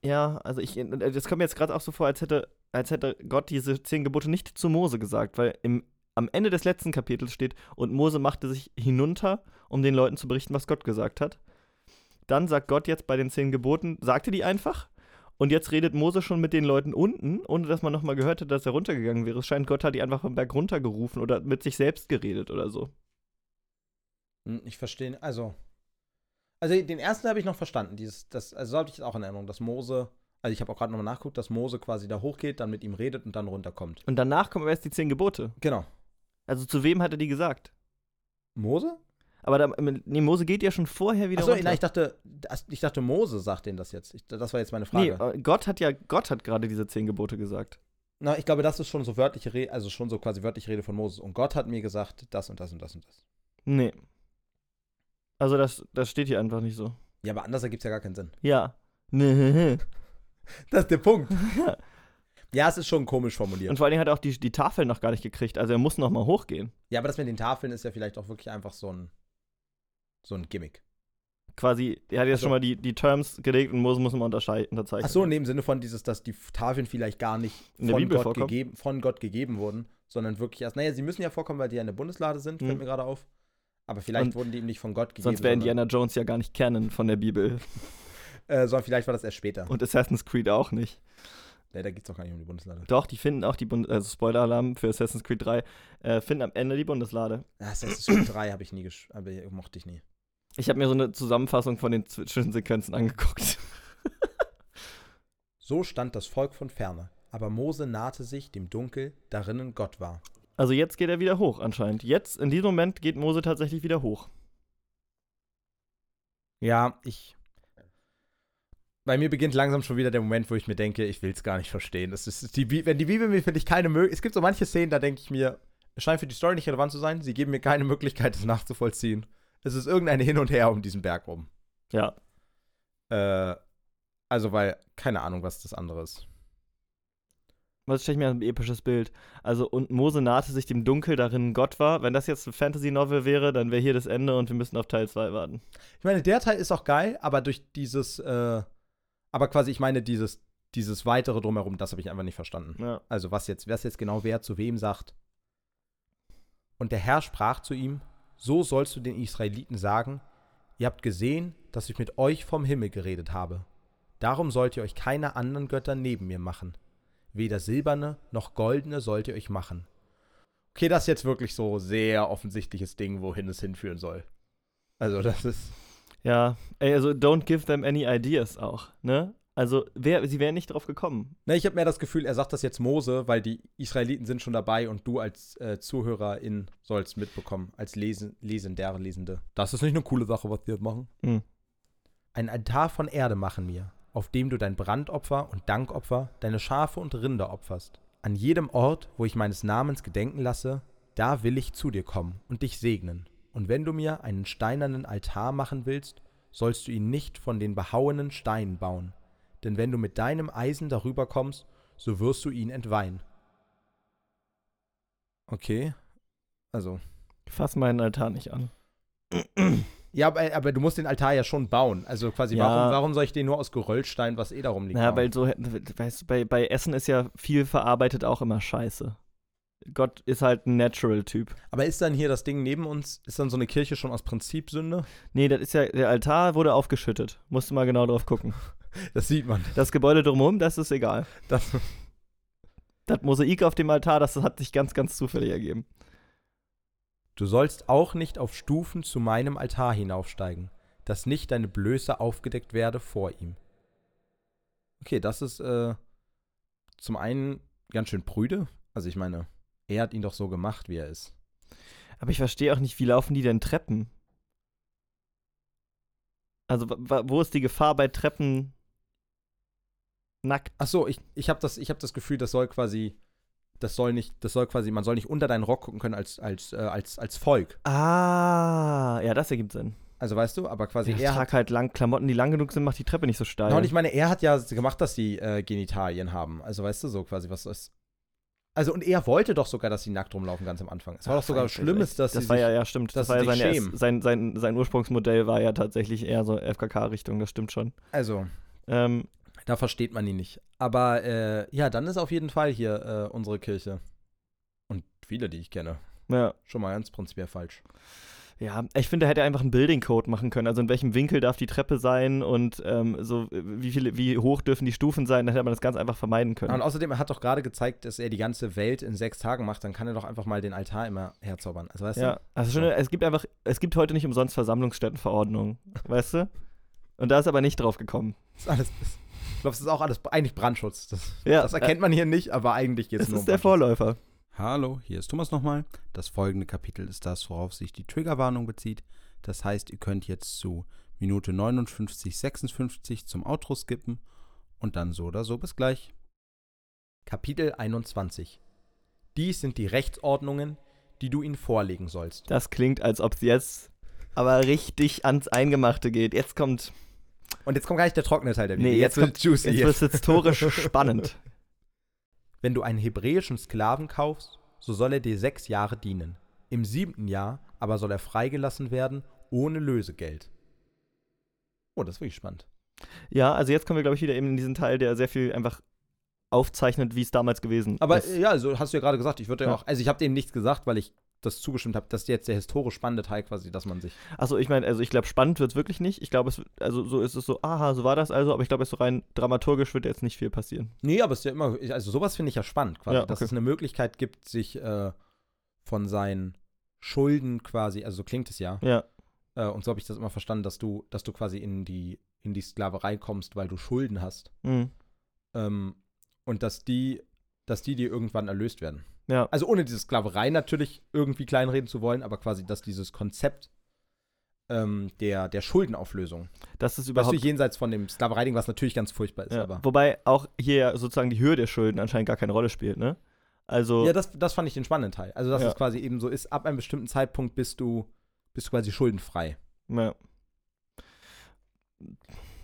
S2: Ja, also ich, das kommt mir jetzt gerade auch so vor, als hätte, als hätte Gott diese zehn Gebote nicht zu Mose gesagt, weil im, am Ende des letzten Kapitels steht, und Mose machte sich hinunter, um den Leuten zu berichten, was Gott gesagt hat. Dann sagt Gott jetzt bei den zehn Geboten, sagte die einfach. Und jetzt redet Mose schon mit den Leuten unten, ohne dass man nochmal gehört hat, dass er runtergegangen wäre. Es scheint, Gott hat die einfach vom Berg runtergerufen oder mit sich selbst geredet oder so.
S1: Hm, Ich verstehe, also. Also den ersten habe ich noch verstanden. Dieses, das, also so habe ich jetzt auch in Erinnerung, dass Mose, also ich habe auch gerade nochmal nachgeguckt, dass Mose quasi da hochgeht, dann mit ihm redet und dann runterkommt.
S2: Und danach kommen erst die zehn Gebote.
S1: Genau.
S2: Also zu wem hat er die gesagt?
S1: Mose?
S2: Aber da, nee, Mose geht ja schon vorher wieder
S1: Achso,
S2: runter.
S1: nein, ich dachte, ich dachte, Mose sagt denen das jetzt. Ich, das war jetzt meine
S2: Nee,
S1: Frage.
S2: äh, Gott hat ja, Gott hat gerade diese zehn Gebote gesagt.
S1: Na, ich glaube, das ist schon so wörtliche Rede, also schon so quasi wörtliche Rede von Moses. Und Gott hat mir gesagt, das und das und das und das.
S2: Nee. Also das, das steht hier einfach nicht so.
S1: Ja, aber anders ergibt es ja gar keinen Sinn.
S2: Ja. Nee.
S1: Das ist der Punkt. ja, es ist schon komisch formuliert.
S2: Und vor allen Dingen hat er auch die, die Tafel noch gar nicht gekriegt. Also er muss noch mal hochgehen.
S1: ja, aber das mit den Tafeln ist ja vielleicht auch wirklich einfach so ein, so ein Gimmick.
S2: Quasi, er hat jetzt
S1: Also-
S2: schon mal die, die Terms gelegt und muss mal unterschei- unterzeichnen.
S1: Ach so, in dem Sinne von dieses, dass die Tafeln vielleicht gar nicht von Gott, gegeben, von Gott gegeben wurden, sondern wirklich erst, naja, sie müssen ja vorkommen, weil die ja in der Bundeslade sind, fällt
S2: Mhm.
S1: mir gerade auf. Aber vielleicht
S2: Und
S1: wurden die ihm nicht von Gott gegeben.
S2: Sonst wäre Indiana Jones ja gar nicht Canon von der Bibel.
S1: Äh, sondern vielleicht war das erst später.
S2: Und Assassin's Creed auch nicht.
S1: Nee, da geht es doch gar nicht um die Bundeslade.
S2: Doch, die finden auch die Bund also Spoiler-Alarm für Assassin's Creed 3, äh, finden am Ende die Bundeslade.
S1: Ah, Assassin's Creed 3 habe ich nie gesch aber mochte ich nie.
S2: Ich habe mir so eine Zusammenfassung von den Zwischensequenzen angeguckt.
S1: So stand das Volk von ferne, aber Mose nahte sich dem Dunkel, darinnen Gott war.
S2: Also jetzt geht er wieder hoch anscheinend. Jetzt, in diesem Moment, geht Mose tatsächlich wieder hoch.
S1: Ja, ich. Bei mir beginnt langsam schon wieder der Moment, wo ich mir denke, ich will es gar nicht verstehen. Das ist die, Bi- wenn die Bibel mir, finde ich, keine Möglichkeit. Es gibt so manche Szenen, da denke ich mir, es scheint für die Story nicht relevant zu sein. Sie geben mir keine Möglichkeit, es nachzuvollziehen. Es ist irgendein Hin und Her um diesen Berg rum.
S2: Ja.
S1: Äh, also, weil, keine Ahnung, was das andere ist.
S2: Was stelle ich mir ein episches Bild? Also, und Mose nahte sich dem Dunkel, darin Gott war. Wenn das jetzt ein Fantasy-Novel wäre, dann wäre hier das Ende und wir müssen auf Teil 2 warten.
S1: Ich meine, der Teil ist auch geil, aber durch dieses, äh, aber quasi, ich meine, dieses, dieses weitere drumherum, das habe ich einfach nicht verstanden.
S2: Ja.
S1: Also was jetzt, was jetzt genau wer zu wem sagt. Und der Herr sprach zu ihm, so sollst du den Israeliten sagen, ihr habt gesehen, dass ich mit euch vom Himmel geredet habe. Darum sollt ihr euch keine anderen Götter neben mir machen. Weder silberne noch goldene sollt ihr euch machen. Okay, das ist jetzt wirklich so sehr offensichtliches Ding, wohin es hinführen soll. Also das ist.
S2: Ja, ey, also don't give them any ideas auch, ne? Also, wer, sie wären nicht drauf gekommen.
S1: Ne, ich habe mehr das Gefühl, er sagt das jetzt Mose, weil die Israeliten sind schon dabei und du als äh, Zuhörerin sollst mitbekommen, als Lesen, Lesendere, Lesende. Das ist nicht eine coole Sache, was die jetzt machen.
S2: Hm.
S1: Ein Altar von Erde machen mir, auf dem du dein Brandopfer und Dankopfer, deine Schafe und Rinder opferst. An jedem Ort, wo ich meines Namens gedenken lasse, da will ich zu dir kommen und dich segnen. Und wenn du mir einen steinernen Altar machen willst, sollst du ihn nicht von den behauenen Steinen bauen. Denn wenn du mit deinem Eisen darüber kommst, so wirst du ihn entweihen. Okay. Also.
S2: Fass meinen Altar nicht an.
S1: Ja, aber, aber du musst den Altar ja schon bauen. Also quasi,
S2: Ja.
S1: warum, warum soll ich den nur aus Geröllstein, was eh darum liegt?
S2: Naja,
S1: bauen?
S2: weil so, weißt du, bei, bei Essen ist ja viel verarbeitet auch immer scheiße. Gott ist halt ein Natural-Typ.
S1: Aber ist dann hier das Ding neben uns, ist dann so eine Kirche schon aus Prinzip Sünde?
S2: Nee, das ist ja, der Altar wurde aufgeschüttet. Musst du mal genau drauf gucken.
S1: Das sieht man.
S2: Das Gebäude drumherum, das ist egal.
S1: Das,
S2: Das Mosaik auf dem Altar, das hat sich ganz, ganz zufällig ergeben.
S1: Du sollst auch nicht auf Stufen zu meinem Altar hinaufsteigen, dass nicht deine Blöße aufgedeckt werde vor ihm. Okay, das ist äh, zum einen ganz schön prüde. Also ich meine, er hat ihn doch so gemacht, wie er ist.
S2: Aber ich verstehe auch nicht, wie laufen die denn Treppen? Also, wo ist die Gefahr bei Treppen nackt?
S1: Ach so, ich, ich habe das, ich hab das Gefühl, das soll quasi, das soll nicht, das soll quasi, man soll nicht unter deinen Rock gucken können als, als, äh, als, als Volk.
S2: Ah, ja, das ergibt Sinn.
S1: Also weißt du, aber quasi
S2: Ich
S1: er hat,
S2: trage halt lang Klamotten, die lang genug sind, macht die Treppe nicht so steil.
S1: Ja, und ich meine, er hat ja gemacht, dass die äh, Genitalien haben. Also weißt du, so quasi, was ist. Also und er wollte doch sogar, dass sie nackt rumlaufen ganz am Anfang. Es war doch sogar
S2: Ach,
S1: Schlimmes, dass
S2: das
S1: sie
S2: war
S1: sich,
S2: ja, ja, stimmt. Das war ja
S1: sie sich
S2: sein, sein, sein, sein Ursprungsmodell war ja tatsächlich eher so FKK-Richtung, das stimmt schon.
S1: Also,
S2: Ähm,
S1: da versteht man ihn nicht. Aber äh, ja, dann ist auf jeden Fall hier äh, unsere Kirche. Und viele, die ich kenne.
S2: ja.
S1: Schon mal ganz prinzipiell falsch.
S2: Ja, ich finde, er hätte einfach einen Building Code machen können. Also in welchem Winkel darf die Treppe sein und ähm, so wie viele, wie hoch dürfen die Stufen sein, dann hätte man das ganz einfach vermeiden können.
S1: Und außerdem, er hat doch gerade gezeigt, dass er die ganze Welt in sechs Tagen macht. Dann kann er doch einfach mal den Altar immer herzaubern. Also weißt
S2: ja,
S1: du?
S2: also schon, es gibt einfach, es gibt heute nicht umsonst Versammlungsstättenverordnungen, weißt du? Und da ist aber nicht drauf gekommen.
S1: Das ist alles. Das, ich glaube, es ist auch alles eigentlich Brandschutz. Das,
S2: Ja,
S1: das erkennt man hier nicht, aber eigentlich geht es nur
S2: ist
S1: um
S2: der. Vorläufer.
S1: Hallo, hier ist Thomas nochmal. Das folgende Kapitel ist das, worauf sich die Triggerwarnung bezieht. Das heißt, ihr könnt jetzt zu Minute 59, 56 zum Outro skippen und dann so oder so bis gleich. Kapitel 21 Dies sind die Rechtsordnungen, die du ihnen vorlegen sollst.
S2: Das klingt, als ob es jetzt aber richtig ans Eingemachte geht. Jetzt kommt,
S1: Und jetzt kommt gar nicht der trockene Teil der Bibel.
S2: Nee, jetzt
S1: wird juicy.
S2: jetzt wird es historisch spannend.
S1: Wenn du einen hebräischen Sklaven kaufst, so soll er dir sechs Jahre dienen. Im siebten Jahr aber soll er freigelassen werden, ohne Lösegeld. Oh, das ist wirklich spannend.
S2: Ja, also jetzt kommen wir, glaube ich, wieder eben in diesen Teil, der sehr viel einfach aufzeichnet, wie es damals gewesen
S1: Aber
S2: ist.
S1: äh, ja, also hast du ja gerade gesagt, ich würde ja
S2: Ja.
S1: auch, also ich habe dem nichts gesagt, weil ich das zugestimmt habe. Das ist jetzt der historisch spannende Teil quasi, dass man sich.
S2: Also ich meine, also ich glaube, spannend wird es wirklich nicht. Ich glaube, also so ist es so, aha, so war das also, aber ich glaube, so rein dramaturgisch wird jetzt nicht viel passieren.
S1: Nee, aber es ist ja immer, also sowas finde ich ja spannend, quasi,
S2: Ja,
S1: dass
S2: okay.
S1: es eine Möglichkeit gibt, sich äh, von seinen Schulden quasi, also so klingt es ja,
S2: Ja,
S1: äh, und so habe ich das immer verstanden, dass du, dass du quasi in die, in die Sklaverei kommst, weil du Schulden hast.
S2: mhm.
S1: Ähm, und dass die, dass die dir irgendwann erlöst werden.
S2: Ja,
S1: Also ohne diese Sklaverei natürlich irgendwie kleinreden zu wollen, aber quasi, dass dieses Konzept ähm, der, der Schuldenauflösung,
S2: das ist
S1: weißt du,
S2: überhaupt.
S1: jenseits von dem Sklaverei-Ding, was natürlich ganz furchtbar ist,
S2: ja.
S1: aber.
S2: Wobei auch hier sozusagen die Höhe der Schulden anscheinend gar keine Rolle spielt, ne? Also,
S1: Ja, das, das fand ich den spannenden Teil. Also, dass
S2: Ja.
S1: es quasi eben so ist, ab einem bestimmten Zeitpunkt bist du, bist du quasi schuldenfrei.
S2: ja.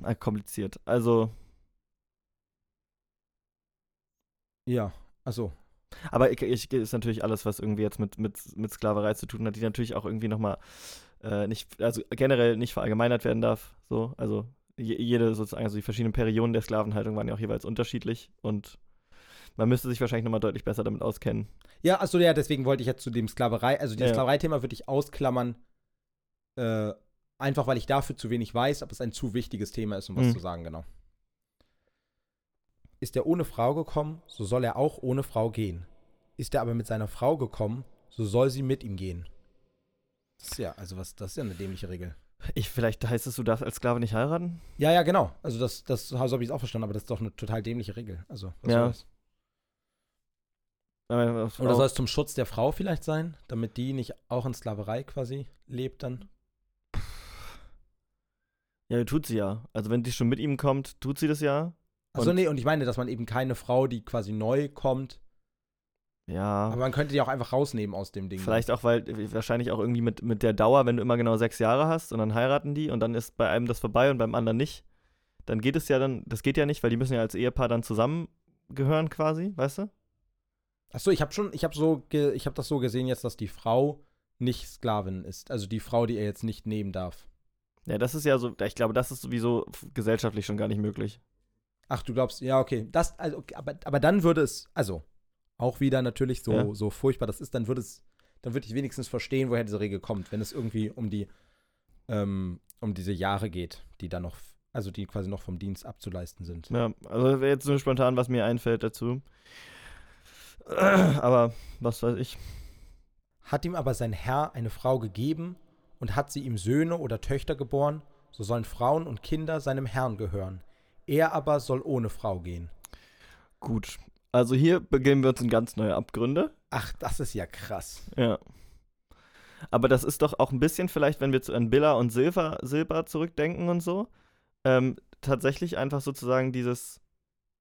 S2: Ah, kompliziert. Also,
S1: Ja, also.
S2: Aber ich, ich, ist natürlich alles, was irgendwie jetzt mit, mit, mit Sklaverei zu tun hat, die natürlich auch irgendwie nochmal äh, nicht, also generell nicht verallgemeinert werden darf. So, also je, jede sozusagen, also die verschiedenen Perioden der Sklavenhaltung waren ja auch jeweils unterschiedlich und man müsste sich wahrscheinlich nochmal deutlich besser damit auskennen.
S1: Ja, achso, ja, deswegen wollte ich jetzt zu dem Sklaverei, also das
S2: ja.
S1: Sklaverei-Thema würde ich ausklammern, äh, einfach weil ich dafür zu wenig weiß, aber es ein zu wichtiges Thema ist, um was
S2: Mhm.
S1: zu sagen, genau. Ist er ohne Frau gekommen, so soll er auch ohne Frau gehen. Ist er aber mit seiner Frau gekommen, so soll sie mit ihm gehen. Das ist ja, also was, das ist ja eine dämliche Regel.
S2: Ich, vielleicht heißt es, du darfst als Sklave nicht heiraten?
S1: Ja, ja, genau. Also das, das so habe ich es auch verstanden, aber das ist doch eine total dämliche Regel. Also, was
S2: Ja.
S1: soll das?
S2: Aber,
S1: Oder soll es zum Schutz der Frau vielleicht sein, damit die nicht auch in Sklaverei quasi lebt dann?
S2: Ja, tut sie ja. Also wenn die schon mit ihm kommt, tut sie das ja.
S1: Achso, nee, und ich meine, dass man eben keine Frau, die quasi neu kommt,
S2: Ja.
S1: aber man könnte die auch einfach rausnehmen aus dem Ding.
S2: Vielleicht auch, weil äh, wahrscheinlich auch irgendwie mit, mit der Dauer, wenn du immer genau sechs Jahre hast und dann heiraten die und dann ist bei einem das vorbei und beim anderen nicht, dann geht es ja dann, das geht ja nicht, weil die müssen ja als Ehepaar dann zusammengehören quasi, weißt du?
S1: Achso, ich habe schon, ich habe so, ich habe das so gesehen jetzt, dass die Frau nicht Sklavin ist. Also die Frau, die er jetzt nicht nehmen darf.
S2: Ja, das ist ja so, ich glaube, das ist sowieso gesellschaftlich schon gar nicht möglich.
S1: Ach, du glaubst, ja, okay. Das, also, okay, aber, aber dann würde es, also, auch wieder natürlich so,
S2: Ja.
S1: so furchtbar das ist, dann würde es, dann würde ich wenigstens verstehen, woher diese Regel kommt, wenn es irgendwie um die, ähm, um diese Jahre geht, die dann noch, also die quasi noch vom Dienst abzuleisten sind.
S2: Ja, also wäre jetzt nur spontan, was mir einfällt dazu. Aber was weiß ich.
S1: Hat ihm aber sein Herr eine Frau gegeben und hat sie ihm Söhne oder Töchter geboren, so sollen Frauen und Kinder seinem Herrn gehören. Er aber soll ohne Frau gehen.
S2: Gut. Also hier begeben wir uns in ganz neue Abgründe.
S1: Ach, das ist ja krass.
S2: Ja. Aber das ist doch auch ein bisschen vielleicht, wenn wir zu an Billa und Silber, Silber zurückdenken und so, ähm, tatsächlich einfach sozusagen dieses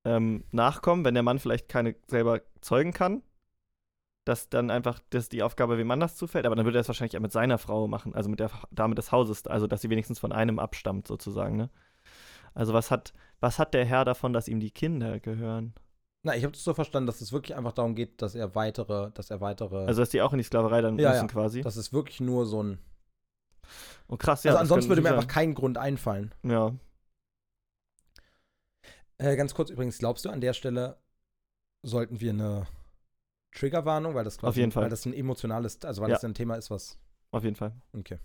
S2: ähm, Nachkommen, wenn der Mann vielleicht keine selber zeugen kann, dass dann einfach das die Aufgabe wem anders zufällt, aber dann würde er es wahrscheinlich auch mit seiner Frau machen, also mit der Dame des Hauses, also dass sie wenigstens von einem abstammt sozusagen, ne? Also was hat, was hat der Herr davon, dass ihm die Kinder gehören?
S1: Na, ich habe das so verstanden, dass es wirklich einfach darum geht, dass er weitere, dass er weitere,
S2: Also dass die auch in die Sklaverei dann
S1: Ja,
S2: müssen
S1: ja.
S2: quasi.
S1: das ist wirklich nur so ein.
S2: oh krass, ja.
S1: also ansonsten würde mir einfach kein Grund einfallen.
S2: Ja.
S1: Äh, ganz kurz übrigens, glaubst du an der Stelle sollten wir eine Triggerwarnung, weil das quasi,
S2: Auf jeden Fall.
S1: weil das ein emotionales, also weil
S2: Ja.
S1: das ein Thema ist, was
S2: Auf jeden Fall.
S1: Okay.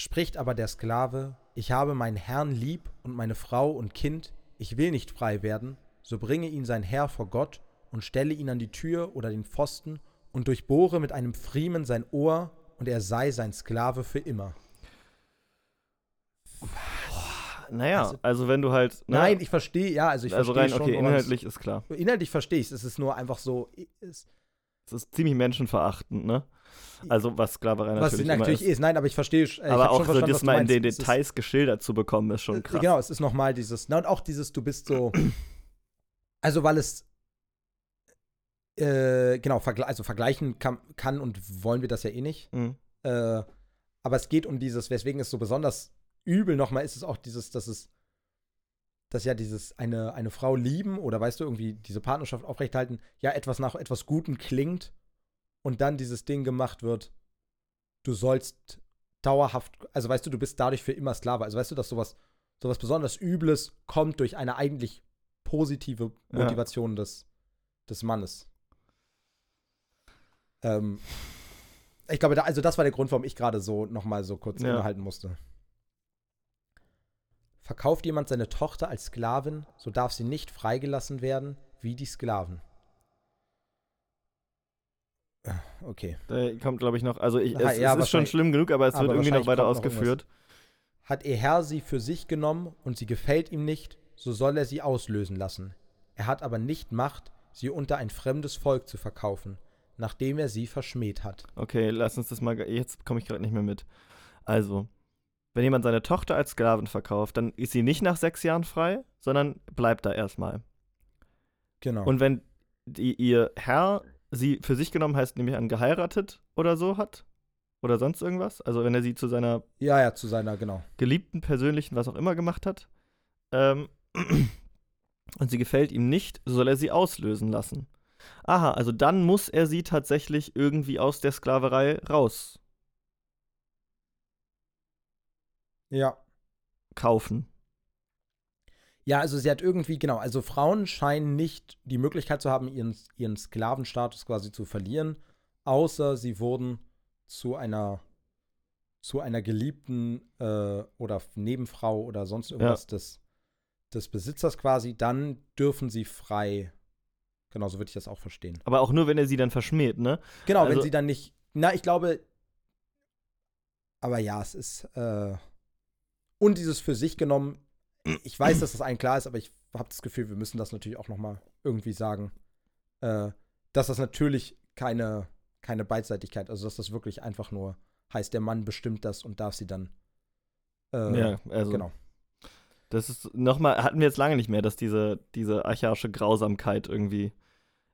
S1: Spricht aber der Sklave, ich habe meinen Herrn lieb und meine Frau und Kind, ich will nicht frei werden, so bringe ihn sein Herr vor Gott und stelle ihn an die Tür oder den Pfosten und durchbohre mit einem Friemen sein Ohr und er sei sein Sklave für immer.
S2: Naja,
S1: Also-
S2: also, wenn du halt. ne,
S1: Nein, ich verstehe, ja, also ich
S2: also
S1: verstehe
S2: rein,
S1: schon.
S2: okay, inhaltlich ist klar.
S1: Inhaltlich verstehe ich es, es ist nur einfach so, es,
S2: Es ist ziemlich menschenverachtend, ne? Also, was Sklaverei
S1: was
S2: natürlich,
S1: natürlich
S2: immer ist.
S1: ist. Nein, aber ich verstehe, ich
S2: Aber auch so das
S1: was
S2: mal in den
S1: ist-
S2: Details geschildert zu bekommen, ist schon
S1: Äh,
S2: krass.
S1: Genau, es ist nochmal dieses, na und auch dieses, du bist so, also weil es, äh, genau, vergle also vergleichen kann, kann und wollen wir das ja eh nicht,
S2: Mhm.
S1: äh, aber es geht um dieses, weswegen es so besonders übel nochmal ist, es auch dieses, dass es, dass ja dieses eine, eine Frau lieben oder weißt du, irgendwie diese Partnerschaft aufrechthalten, ja etwas nach etwas Gutem klingt und dann dieses Ding gemacht wird, du sollst dauerhaft, also weißt du, du bist dadurch für immer Sklave. Also weißt du, dass sowas, sowas besonders Übles kommt durch eine eigentlich positive
S2: Ja.
S1: Motivation des, des Mannes. Ähm, ich glaube, da, also das war der Grund, warum ich gerade so nochmal so kurz
S2: Ja.
S1: innehalten musste. Verkauft jemand seine Tochter als Sklavin, so darf sie nicht freigelassen werden wie die Sklaven. Äh, Okay.
S2: Da kommt, glaube ich, noch. Also, ich, es,
S1: ja,
S2: es ist schon schlimm genug, aber es
S1: aber
S2: wird irgendwie noch weiter
S1: kommt noch
S2: ausgeführt.
S1: Hat ihr Herr sie für sich genommen und sie gefällt ihm nicht, so soll er sie auslösen lassen. Er hat aber nicht Macht, sie unter ein fremdes Volk zu verkaufen, nachdem er sie verschmäht hat.
S2: Okay, lass uns das mal. Jetzt komme ich gerade nicht mehr mit. Also, wenn jemand seine Tochter als Sklavin verkauft, dann ist sie nicht nach sechs Jahren frei, sondern bleibt da erstmal.
S1: Genau.
S2: Und wenn die, ihr Herr sie für sich genommen heißt, nämlich an geheiratet oder so hat, oder sonst irgendwas, also wenn er sie zu seiner
S1: ja, ja, zu seiner, genau.
S2: geliebten, persönlichen, was auch immer gemacht hat, ähm, und sie gefällt ihm nicht, so soll er sie auslösen lassen. Aha, also dann muss er sie tatsächlich irgendwie aus der Sklaverei rauskaufen.
S1: Ja. Ja, also sie hat irgendwie, genau, also Frauen scheinen nicht die Möglichkeit zu haben, ihren, ihren Sklavenstatus quasi zu verlieren, außer sie wurden zu einer zu einer geliebten äh, oder Nebenfrau oder sonst irgendwas des, des Besitzers quasi, dann dürfen sie frei. Genau, so würde ich das auch verstehen.
S2: Aber auch nur, wenn er sie dann verschmäht, ne?
S1: Genau, wenn
S2: Also-
S1: sie dann nicht. Na, ich glaube. Aber ja, es ist. Äh, und dieses für sich genommen. Ich weiß, dass das allen klar ist, aber ich habe das Gefühl, wir müssen das natürlich auch noch mal irgendwie sagen, äh, dass das natürlich keine keine Beidseitigkeit, also dass das wirklich einfach nur heißt, der Mann bestimmt das und darf sie dann. Äh,
S2: ja, also
S1: Genau.
S2: das ist nochmal, hatten wir jetzt lange nicht mehr, dass diese, diese archaische Grausamkeit irgendwie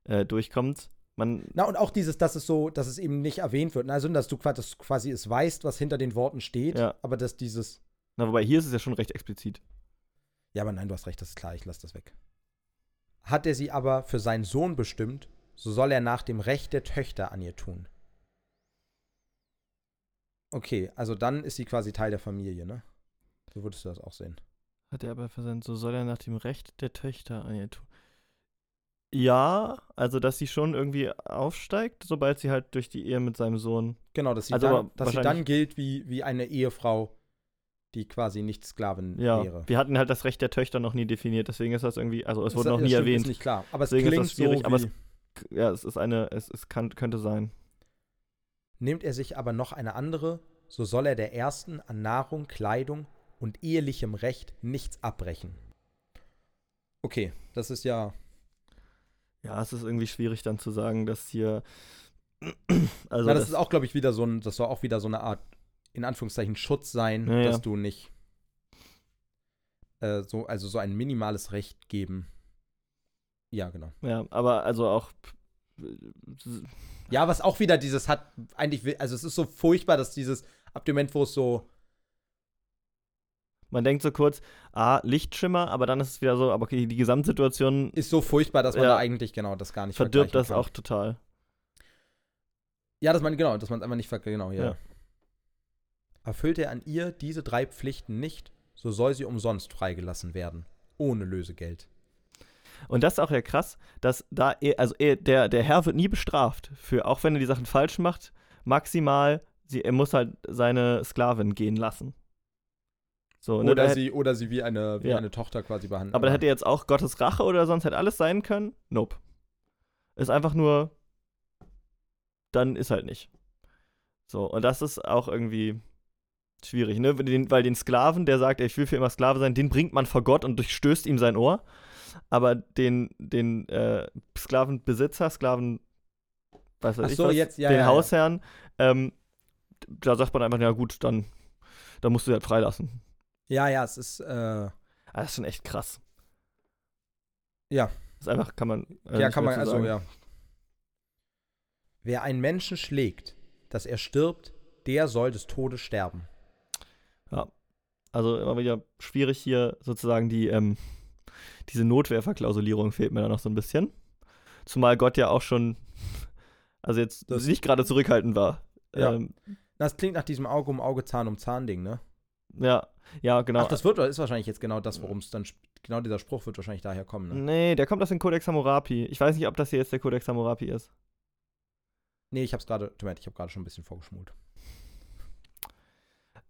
S2: äh, durchkommt. Man,
S1: Na, und auch dieses, dass es so, dass es eben nicht erwähnt wird. Also, dass du quasi, dass du quasi es weißt, was hinter den Worten steht,
S2: Ja.
S1: aber dass dieses.
S2: na, wobei hier ist es ja schon recht explizit.
S1: Ja, aber nein, du hast recht, das ist klar, ich lasse das weg. Hat er sie aber für seinen Sohn bestimmt, so soll er nach dem Recht der Töchter an ihr tun. Okay, also dann ist sie quasi Teil der Familie, ne? So würdest du das auch sehen.
S2: Hat er aber versandt, so soll er nach dem Recht der Töchter an ihr tun. Ja, also dass sie schon irgendwie aufsteigt, sobald sie halt durch die Ehe mit seinem Sohn.
S1: Genau, dass sie,
S2: Also
S1: dann, dass sie dann gilt wie, wie eine Ehefrau, die quasi nicht Sklavin
S2: Ja,
S1: wäre.
S2: wir hatten halt das Recht der Töchter noch nie definiert, deswegen ist das irgendwie, also es
S1: Das-
S2: wurde noch nie
S1: stimmt,
S2: erwähnt.
S1: Ist nicht klar, aber es
S2: Deswegen ist
S1: klingt
S2: das schwierig,
S1: so
S2: aber es- Ja, es ist eine, es, es kann, könnte sein.
S1: Nimmt er sich aber noch eine andere, so soll er der ersten an Nahrung, Kleidung und ehelichem Recht nichts abbrechen. Okay, das ist ja.
S2: Ja, es ist irgendwie schwierig dann zu sagen, dass hier. Also,
S1: na, das,
S2: das,
S1: ist auch, glaube ich, wieder so ein, das soll auch wieder so eine Art, in Anführungszeichen, Schutz sein,
S2: Ja, ja.
S1: dass du nicht äh, so, also so ein minimales Recht geben. Ja, genau.
S2: ja, aber also auch.
S1: Ja, was auch wieder dieses hat, eigentlich, also es ist so furchtbar, dass dieses, ab dem Moment, wo es so,
S2: Man denkt so kurz, ah, Lichtschimmer, aber dann ist es wieder so, aber okay, die Gesamtsituation
S1: ist so furchtbar, dass man
S2: Ja.
S1: da eigentlich genau das gar nicht
S2: verdirbt
S1: vergleichen
S2: das
S1: kann.
S2: auch total.
S1: Ja, dass man, genau, dass man es einfach nicht ver genau, ja.
S2: Ja.
S1: Erfüllt er an ihr diese drei Pflichten nicht, so soll sie umsonst freigelassen werden, ohne Lösegeld.
S2: Und das ist auch ja krass, dass da, er, also er, der, der Herr wird nie bestraft für, auch wenn er die Sachen falsch macht, maximal, sie, er muss halt seine Sklavin gehen lassen. So, ne,
S1: Oder sie, oder sie wie eine, wie
S2: Ja.
S1: eine Tochter quasi behandeln.
S2: aber da hätte jetzt auch Gottes Rache oder sonst hätte alles sein können. Nope. Ist einfach nur, dann ist halt nicht. So, und das ist auch irgendwie schwierig, ne? Weil Den, weil den Sklaven, der sagt, ich will für immer Sklave sein, den bringt man vor Gott und durchstößt ihm sein Ohr. Aber den, den äh, Sklavenbesitzer, Sklaven, was weiß
S1: Ach
S2: ich
S1: so,
S2: was,
S1: jetzt, ja,
S2: den
S1: ja, ja.
S2: Hausherrn, ähm, da sagt man einfach, ja gut, dann, dann musst du halt freilassen.
S1: ja, ja, es ist, äh,
S2: Ah, Das ist schon echt krass.
S1: Ja.
S2: Das ist einfach, kann man. äh,
S1: ja, kann man, also,
S2: sagen.
S1: ja. Wer einen Menschen schlägt, dass er stirbt, der soll des Todes sterben.
S2: Also immer wieder schwierig hier sozusagen die, ähm, diese Notwehrverklausulierung fehlt mir da noch so ein bisschen. Zumal Gott ja auch schon, also jetzt
S1: Das-
S2: nicht gerade zurückhaltend war.
S1: Ja.
S2: Ähm,
S1: Das klingt nach diesem Auge um Auge, Zahn um Zahn Ding, ne?
S2: ja. Ja, genau.
S1: Ach, das wird, ist wahrscheinlich jetzt genau das, worum es dann, genau dieser Spruch wird wahrscheinlich daher kommen. Ne?
S2: nee, der kommt aus dem Codex Hammurapi. Ich weiß nicht, ob das hier jetzt der Codex Hammurapi ist.
S1: Nee, ich hab's gerade, tut mir leid, ich habe gerade schon ein bisschen vorgeschmult.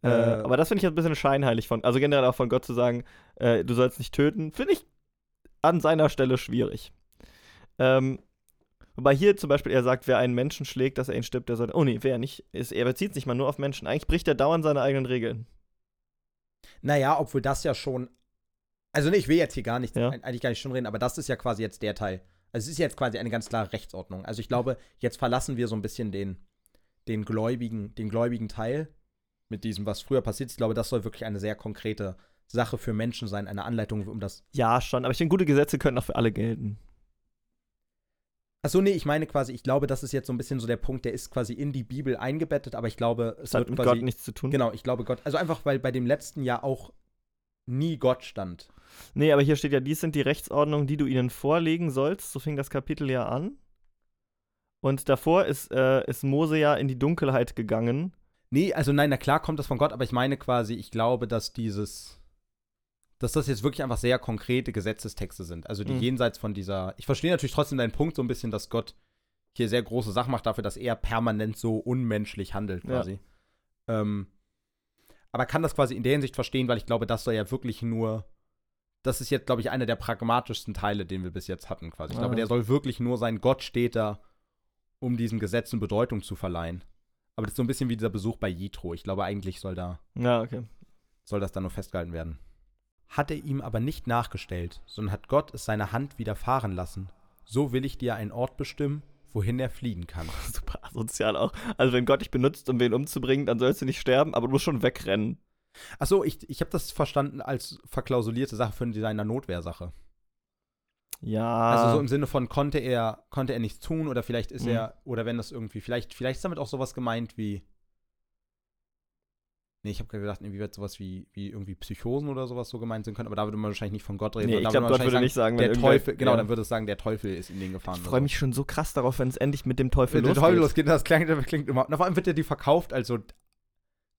S2: Äh,
S1: Äh,
S2: aber das finde ich jetzt ein bisschen scheinheilig von, also generell auch von Gott zu sagen, äh, du sollst nicht töten, finde ich an seiner Stelle schwierig. Ähm, wobei hier zum Beispiel er sagt, wer einen Menschen schlägt, dass er ihn stirbt, der soll. Oh nee, wer nicht. Ist, er bezieht sich mal nur auf Menschen. Eigentlich bricht er dauernd seine eigenen Regeln.
S1: Naja, obwohl das ja schon. Also, nee, ich will jetzt hier gar nicht,
S2: Ja.
S1: eigentlich gar nicht schon reden, aber das ist ja quasi jetzt der Teil. Also, es ist jetzt quasi eine ganz klare Rechtsordnung. Also, ich glaube, jetzt verlassen wir so ein bisschen den, den, gläubigen, den gläubigen Teil mit diesem, was früher passiert ist. Ich glaube, das soll wirklich eine sehr konkrete Sache für Menschen sein, eine Anleitung, um das.
S2: Ja, schon, aber ich denke, gute Gesetze können auch für alle gelten.
S1: Achso, nee, ich meine quasi, ich glaube, das ist jetzt so ein bisschen so der Punkt, der ist quasi in die Bibel eingebettet, aber ich glaube, es
S2: Das hat
S1: wird
S2: mit
S1: quasi.
S2: Gott nichts zu tun.
S1: Genau, ich glaube Gott. Also einfach, weil bei dem letzten Jahr auch nie Gott stand.
S2: Nee, aber hier steht ja, dies sind die Rechtsordnungen, die du ihnen vorlegen sollst. So fing das Kapitel ja an. Und davor ist, äh, ist Mose ja in die Dunkelheit gegangen.
S1: Nee, also nein, na klar kommt das von Gott, aber ich meine quasi, ich glaube, dass dieses, dass das jetzt wirklich einfach sehr konkrete Gesetzestexte sind. Also die
S2: Mhm.
S1: jenseits von dieser, ich verstehe natürlich trotzdem deinen Punkt so ein bisschen, dass Gott hier sehr große Sachen macht dafür, dass er permanent so unmenschlich handelt
S2: Ja.
S1: quasi. Ähm, aber kann das quasi in der Hinsicht verstehen, weil ich glaube, das soll ja wirklich nur, das ist jetzt, glaube ich, einer der pragmatischsten Teile, den wir bis jetzt hatten quasi. Ich glaube, der soll wirklich nur sein, Gott steht da, um diesen Gesetzen Bedeutung zu verleihen. Aber das ist so ein bisschen wie dieser Besuch bei Jitro. Ich glaube, eigentlich soll da
S2: Ja, okay.
S1: soll das dann nur festgehalten werden. Hat er ihm aber nicht nachgestellt, sondern hat Gott es seiner Hand widerfahren lassen, so will ich dir einen Ort bestimmen, wohin er fliehen kann.
S2: Super asozial auch. Also, wenn Gott dich benutzt, um wen umzubringen, dann sollst du nicht sterben, aber du musst schon wegrennen.
S1: Achso, ich, ich habe das verstanden als verklausulierte Sache für seine Notwehrsache.
S2: Ja.
S1: Also so im Sinne von, konnte er, konnte er nichts tun oder vielleicht ist
S2: Mhm.
S1: er, oder wenn das irgendwie, vielleicht, vielleicht ist damit auch sowas gemeint wie. Nee, ich habe gerade gedacht, inwieweit sowas wie, wie irgendwie Psychosen oder sowas so gemeint sein können, aber da würde man wahrscheinlich nicht von Gott reden.
S2: nee, ich glaube, Gott würde
S1: wahrscheinlich
S2: nicht sagen,
S1: der Teufel, genau,
S2: ja.
S1: dann würde es sagen, der Teufel ist in den gefahren.
S2: Ich freue mich schon so krass darauf, wenn es endlich mit dem Teufel
S1: der
S2: losgeht.
S1: Teufel losgeht, das klingt, das klingt immer. Na, vor allem wird er die verkauft, also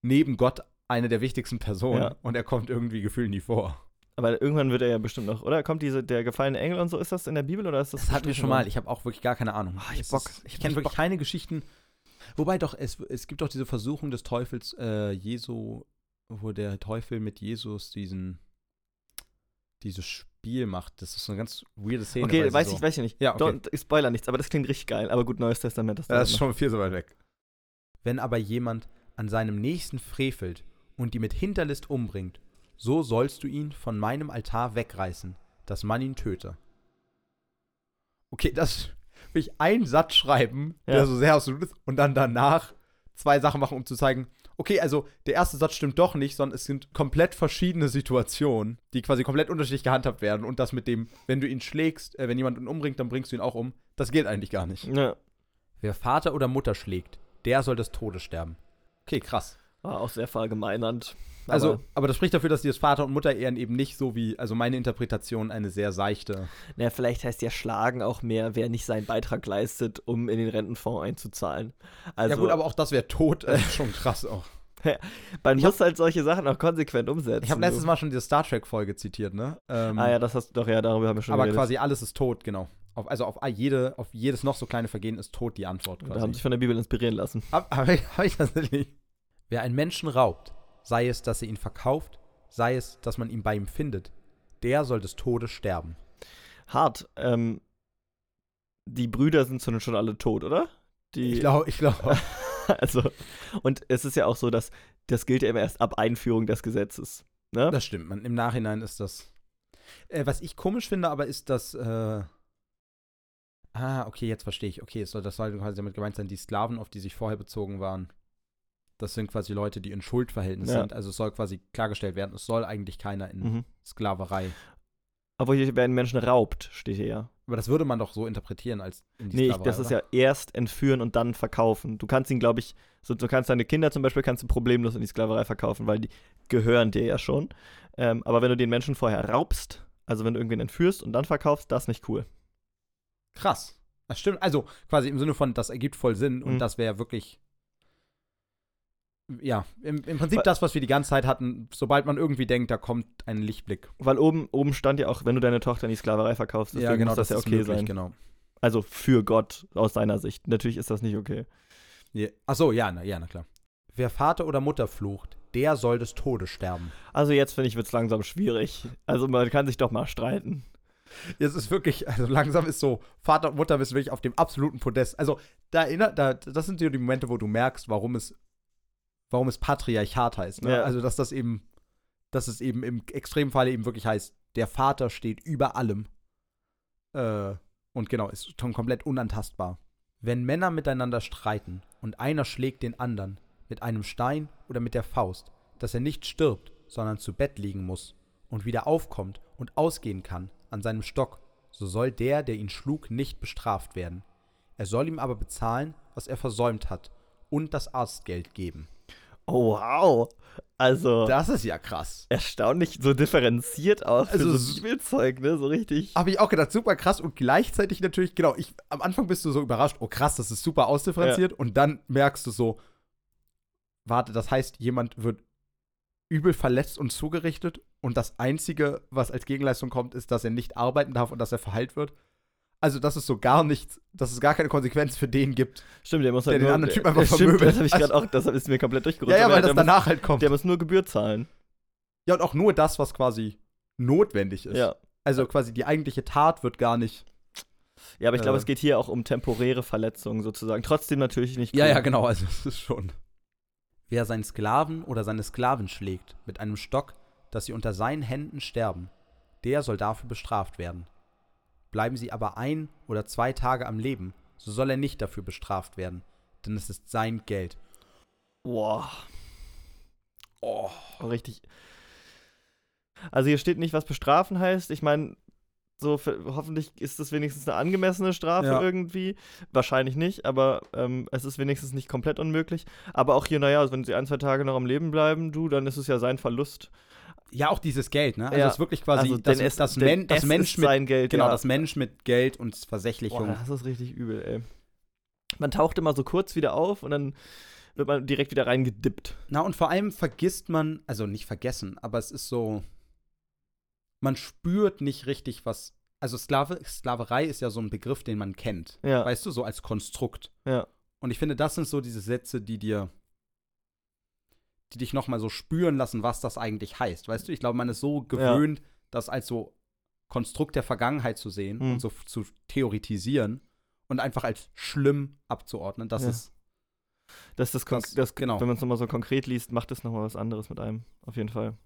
S1: neben Gott eine der wichtigsten Personen
S2: Ja.
S1: und er kommt irgendwie gefühlt nie vor.
S2: Aber irgendwann wird er ja bestimmt noch, oder? Kommt diese, der gefallene Engel und so, ist das in der Bibel oder ist das
S1: Das hatten wir schon mal. Ich habe auch wirklich gar keine Ahnung.
S2: Ah, ich Bock. Ich
S1: ich kenne wirklich
S2: Bock.
S1: keine Geschichten. Wobei doch, es, es gibt doch diese Versuchung des Teufels, äh, Jesu, wo der Teufel mit Jesus diesen dieses Spiel macht. Das ist so eine ganz weirde Szene.
S2: Okay, weiß
S1: so,
S2: ich, weiß ich nicht.
S1: Ja, okay.
S2: Don't, ich spoiler nichts, aber das klingt richtig geil. Aber gut, Neues Testament. Das,
S1: Das ist schon viel so weit weg. Wenn aber jemand an seinem Nächsten frevelt und die mit Hinterlist umbringt, so sollst du ihn von meinem Altar wegreißen, dass man ihn töte. Okay, das will ich einen Satz schreiben,
S2: Ja.
S1: der so sehr absolut ist, und dann danach zwei Sachen machen, um zu zeigen, okay, also der erste Satz stimmt doch nicht, sondern es sind komplett verschiedene Situationen, die quasi komplett unterschiedlich gehandhabt werden. Und das mit dem, wenn du ihn schlägst, äh, wenn jemand ihn umbringt, dann bringst du ihn auch um, das geht eigentlich gar nicht.
S2: Ja,
S1: Wer Vater oder Mutter schlägt, der soll des Todes sterben. Okay, krass.
S2: war auch sehr verallgemeinernd.
S1: Also,
S2: Aber,
S1: aber, das spricht dafür, dass dieses Vater und Mutter ehren eben nicht so wie, also meine Interpretation, eine sehr seichte.
S2: naja, vielleicht heißt ja Schlagen auch mehr, wer nicht seinen Beitrag leistet, um in den Rentenfonds einzuzahlen. Also,
S1: ja gut, aber auch das wäre tot, das ist schon krass auch.
S2: man
S1: ich
S2: muss halt solche Sachen auch konsequent umsetzen.
S1: Ich habe letztes Mal schon diese Star Trek-Folge zitiert, ne? Ähm,
S2: Ah ja, das hast du doch, ja, darüber haben wir schon
S1: aber
S2: geredet.
S1: quasi alles ist tot, genau. Auf, also auf jede, auf jedes noch so kleine Vergehen ist tot die Antwort
S2: Da haben
S1: quasi.
S2: sich von der Bibel inspirieren lassen.
S1: Hab, hab ich, hab ich tatsächlich. Wer einen Menschen raubt, sei es, dass er ihn verkauft, sei es, dass man ihn bei ihm findet, der soll des Todes sterben.
S2: Hart. Ähm, die Brüder sind schon schon alle tot, oder? Die,
S1: Ich glaube, ich glaube.
S2: also, und es ist ja auch so, dass das gilt ja immer erst ab Einführung des Gesetzes. Ne?
S1: Das stimmt, man. Im Nachhinein ist das. Äh, was ich komisch finde, aber ist, dass. Äh, ah, okay, jetzt verstehe ich. Okay, es soll, das soll quasi damit gemeint sein, die Sklaven, auf die sich vorher bezogen waren. Das sind quasi Leute, die in Schuldverhältnis
S2: Ja.
S1: sind. Also es soll quasi klargestellt werden, es soll eigentlich keiner in
S2: Mhm.
S1: Sklaverei.
S2: Aber hier werden Menschen raubt, steht hier ja.
S1: Aber das würde man doch so interpretieren als in die
S2: Nee, ich,
S1: Sklaverei,
S2: das ist
S1: oder?
S2: ja erst entführen und dann verkaufen. Du kannst ihn, glaube ich, so, du kannst deine Kinder zum Beispiel kannst du problemlos in die Sklaverei verkaufen, weil die gehören dir ja schon. Ähm, aber wenn du den Menschen vorher raubst, also wenn du irgendwen entführst und dann verkaufst, das ist nicht cool.
S1: Krass. Das stimmt. Also quasi im Sinne von, das ergibt voll Sinn und
S2: Mhm.
S1: das wäre wirklich. Ja, im, im Prinzip
S2: Weil-
S1: das, was wir die ganze Zeit hatten, sobald man irgendwie denkt, da kommt ein Lichtblick.
S2: Weil oben, oben stand ja auch, wenn du deine Tochter in die Sklaverei verkaufst, deswegen muss das, ja
S1: ist
S2: okay
S1: möglich,
S2: sein.
S1: Genau.
S2: Also für Gott aus seiner Sicht. Natürlich ist das nicht okay.
S1: Ja. Achso, ja, na, ja, na klar. Wer Vater oder Mutter flucht, der soll des Todes sterben.
S2: Also jetzt finde ich, wird es langsam schwierig. Also man kann sich doch mal streiten.
S1: Es ist wirklich, also langsam ist so, Vater und Mutter bist wirklich auf dem absoluten Podest. Also, da erinnert, da, das sind so die Momente, wo du merkst, warum es, warum es Patriarchat heißt. Ne?
S2: Ja.
S1: Also, dass das eben, dass es eben im Extremfall eben wirklich heißt, der Vater steht über allem. Äh, und genau, ist schon komplett unantastbar. Wenn Männer miteinander streiten und einer schlägt den anderen mit einem Stein oder mit der Faust, dass er nicht stirbt, sondern zu Bett liegen muss und wieder aufkommt und ausgehen kann an seinem Stock, so soll der, der ihn schlug, nicht bestraft werden. Er soll ihm aber bezahlen, was er versäumt hat, und das Arztgeld geben.
S2: Oh, wow. Also
S1: Das ist ja krass.
S2: erstaunlich so differenziert auch für
S1: Also
S2: so
S1: s-
S2: Bibelzeug, ne? So richtig.
S1: Habe ich auch gedacht, super krass und gleichzeitig natürlich, genau, ich, am Anfang bist du so überrascht, oh krass, das ist super ausdifferenziert und dann merkst du so, warte, das heißt, jemand wird übel verletzt und zugerichtet und das Einzige, was als Gegenleistung kommt, ist, dass er nicht arbeiten darf und dass er verheilt wird. Also, dass es so gar nichts, dass es gar keine Konsequenz für den gibt.
S2: Stimmt, der muss
S1: Der
S2: halt
S1: den
S2: nur,
S1: anderen Typ
S2: der-
S1: einfach
S2: Stimmt,
S1: vermöbelt.
S2: das habe ich gerade auch, das ist mir komplett durchgerutscht.
S1: Ja, ja, weil das
S2: der
S1: danach halt
S2: Muss,
S1: kommt.
S2: der muss nur Gebühr zahlen.
S1: Ja, und auch nur das, was quasi notwendig ist.
S2: Ja.
S1: Also quasi die eigentliche Tat wird gar nicht.
S2: Ja, aber ich glaube,
S1: Äh.
S2: es geht hier auch um temporäre Verletzungen sozusagen. Trotzdem natürlich nicht.
S1: Ja, ja, genau, also es ist schon. Wer seinen Sklaven oder seine Sklavin schlägt mit einem Stock, dass sie unter seinen Händen sterben, der soll dafür bestraft werden. Bleiben sie aber ein oder zwei Tage am Leben, so soll er nicht dafür bestraft werden, denn es ist sein Geld.
S2: Boah. Oh. Richtig. Also hier steht nicht, was bestrafen heißt. Ich meine, so für, hoffentlich ist das wenigstens eine angemessene Strafe
S1: Ja.
S2: irgendwie. Wahrscheinlich nicht, aber ähm, es ist wenigstens nicht komplett unmöglich. Aber auch hier, naja, also wenn sie ein, zwei Tage noch am Leben bleiben, du, dann ist es ja sein Verlust.
S1: Ja, auch dieses Geld, ne? Also
S2: Ja.
S1: es ist wirklich quasi
S2: also
S1: das,
S2: es,
S1: das, Men das Mensch
S2: ist
S1: mit
S2: Geld.
S1: genau,
S2: ja.
S1: das Mensch mit Geld und Versechlichung.
S2: Boah, das ist richtig übel, ey. Man taucht immer so kurz wieder auf und dann wird man direkt wieder reingedippt.
S1: Na, und vor allem vergisst man, also nicht vergessen, aber es ist so, man spürt nicht richtig, was. Also Sklave, Sklaverei ist ja so ein Begriff, den man kennt.
S2: Ja.
S1: Weißt du, so als Konstrukt.
S2: Ja.
S1: Und ich finde, das sind so diese Sätze, die dir, die dich nochmal so spüren lassen, was das eigentlich heißt. Weißt du, ich glaube, man ist so gewöhnt, das als so Konstrukt der Vergangenheit zu sehen
S2: Mhm.
S1: und so zu theoretisieren und einfach als schlimm abzuordnen. Das
S2: Ja.
S1: ist,
S2: Das das,
S1: Das-
S2: das
S1: genau.
S2: Wenn man es nochmal so konkret liest, macht es nochmal was anderes mit einem. Auf jeden Fall.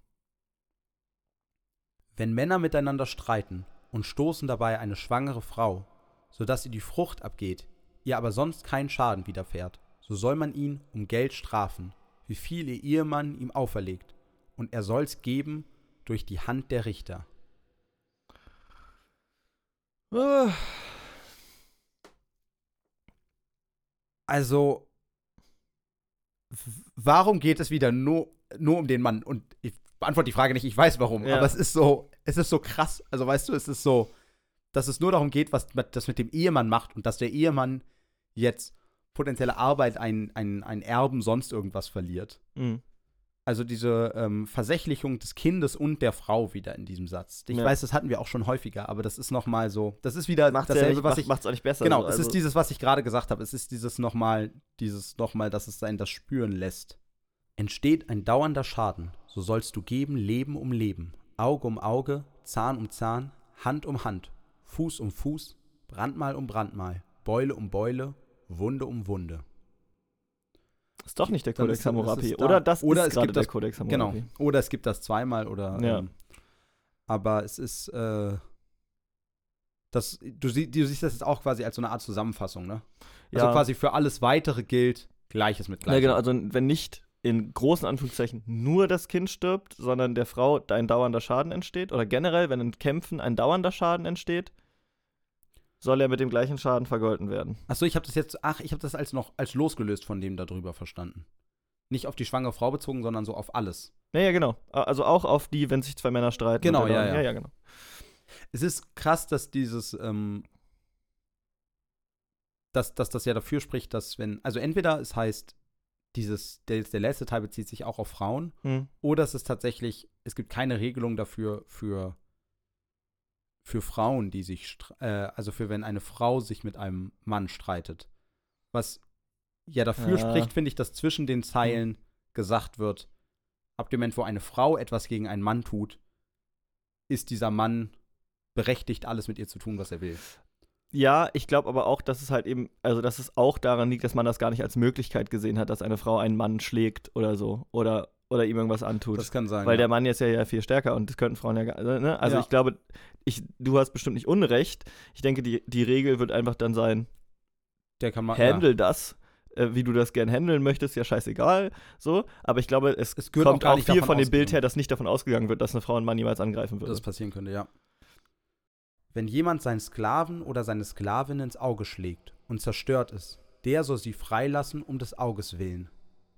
S1: Wenn Männer miteinander streiten und stoßen dabei eine schwangere Frau, sodass ihr die Frucht abgeht, ihr aber sonst kein Schaden widerfährt, so soll man ihn um Geld strafen, wie viel ihr Ehemann ihm auferlegt, und er soll's geben durch die Hand der Richter. Also, warum geht es wieder nur, nur um den Mann? Und ich beantworte die Frage nicht, ich weiß warum,
S2: Ja.
S1: aber es ist so, es ist so krass. Also, weißt du, es ist so, dass es nur darum geht, was das mit dem Ehemann macht und dass der Ehemann jetzt potenzielle Arbeit, ein, ein, ein Erben, sonst irgendwas verliert.
S2: mhm.
S1: Also diese ähm, Versächlichung des Kindes und der Frau wieder in diesem Satz. Ich
S2: Ja.
S1: weiß, das hatten wir auch schon häufiger, aber das ist noch mal so, das ist wieder
S2: Macht's ja
S1: dasselbe,
S2: nicht,
S1: was
S2: macht,
S1: ich
S2: macht's auch nicht besser.
S1: Genau,
S2: so,
S1: es
S2: also,
S1: ist dieses, was ich gerade gesagt habe. Es ist dieses nochmal, dieses nochmal, dass es einen das spüren lässt. Entsteht ein dauernder Schaden, so sollst du geben Leben um Leben, Auge um Auge, Zahn um Zahn, Hand um Hand, Fuß um Fuß, Brandmal um Brandmal, Beule um Beule, Wunde um Wunde.
S2: Ist doch nicht der Codex
S1: es da.
S2: Oder das
S1: Oder
S2: ist
S1: es
S2: gerade
S1: gibt
S2: der
S1: das-
S2: Codex
S1: Genau.
S2: Hammurapi.
S1: Oder es gibt das zweimal oder.
S2: Ja.
S1: Ähm, aber es ist, äh, das, du, sie, du siehst das jetzt auch quasi als so eine Art Zusammenfassung, ne? Also
S2: Ja.
S1: quasi für alles Weitere gilt Gleiches mit
S2: Ja,
S1: Gleichem.
S2: genau, also wenn nicht in großen Anführungszeichen nur das Kind stirbt, sondern der Frau ein dauernder Schaden entsteht, oder generell, wenn in Kämpfen ein dauernder Schaden entsteht, soll er mit dem gleichen Schaden vergolten werden.
S1: Achso, ich habe das jetzt, ach, ich habe das als noch als losgelöst von dem darüber verstanden. Nicht auf die schwangere Frau bezogen, sondern so auf alles.
S2: Ja, ja, genau. Also auch auf die, wenn sich zwei Männer streiten.
S1: Genau, ja, ja.
S2: ja, ja, genau.
S1: Es ist krass, dass dieses, ähm, dass, dass das ja dafür spricht, dass wenn, also entweder es heißt, dieses, der, der letzte Teil bezieht sich auch auf Frauen.
S2: Hm.
S1: Oder es ist tatsächlich, es gibt keine Regelung dafür für, für Frauen, die sich, äh, also für wenn eine Frau sich mit einem Mann streitet. Was ja dafür
S2: Ja.
S1: spricht, finde ich, dass zwischen den Zeilen gesagt wird, ab dem Moment, wo eine Frau etwas gegen einen Mann tut, ist dieser Mann berechtigt, alles mit ihr zu tun, was er will.
S2: Ja, ich glaube aber auch, dass es halt eben, also dass es auch daran liegt, dass man das gar nicht als Möglichkeit gesehen hat, dass eine Frau einen Mann schlägt oder so oder, oder ihm irgendwas antut.
S1: Das kann sein.
S2: Weil
S1: ja.
S2: der Mann jetzt ja, ja viel stärker und das könnten Frauen ja gar also, ne? Also
S1: Ja.
S2: ich glaube, ich, du hast bestimmt nicht Unrecht. Ich denke, die, die Regel wird einfach dann sein,
S1: der kann man,
S2: handle das, äh, wie du das gern handeln möchtest, ja scheißegal, so. Aber ich glaube, es,
S1: Es auch
S2: kommt auch,
S1: nicht
S2: viel von dem Bild
S1: ausgegangen.
S2: her, dass nicht davon ausgegangen wird, dass eine Frau einen Mann niemals angreifen würde.
S1: das passieren könnte, ja. Wenn jemand seinen Sklaven oder seine Sklavin ins Auge schlägt und zerstört es, der soll sie freilassen um des Auges willen.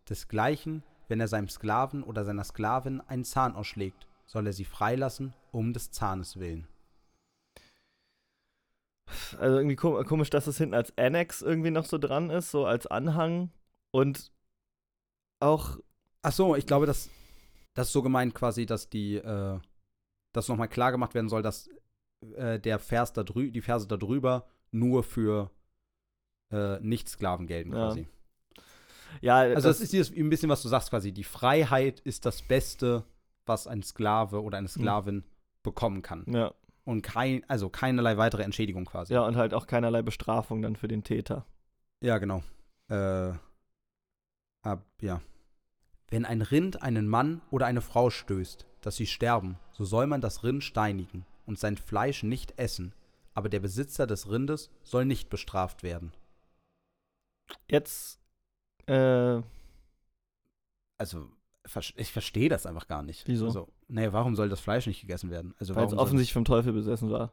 S1: Desgleichen, wenn er seinem Sklaven oder seiner Sklavin einen Zahn ausschlägt, soll er sie freilassen um des Zahnes willen.
S2: Also irgendwie kom komisch, dass es hinten als Annex irgendwie noch so dran ist, so als Anhang. Und auch,
S1: Ach so, ich glaube, das, das ist so gemeint quasi, dass die, äh, dass nochmal klar gemacht werden soll, dass äh, der Vers da drü die Verse da drüber nur für äh, Nicht-Sklaven gelten
S2: Ja.
S1: quasi.
S2: Ja,
S1: Also das, ist dieses, ein bisschen, was du sagst quasi. Die Freiheit ist das Beste, was ein Sklave oder eine Sklavin bekommen kann.
S2: ja,
S1: Und kein, also keinerlei weitere Entschädigung quasi.
S2: ja, und halt auch keinerlei Bestrafung dann für den Täter.
S1: Ja, genau. Äh, ab, ja. Wenn ein Rind einen Mann oder eine Frau stößt, dass sie sterben, so soll man das Rind steinigen und sein Fleisch nicht essen, aber der Besitzer des Rindes soll nicht bestraft werden.
S2: Jetzt, äh,
S1: Also, ich verstehe das einfach gar nicht.
S2: Wieso?
S1: Also, naja, warum soll das Fleisch nicht gegessen werden? Also,
S2: weil es offensichtlich vom Teufel besessen war.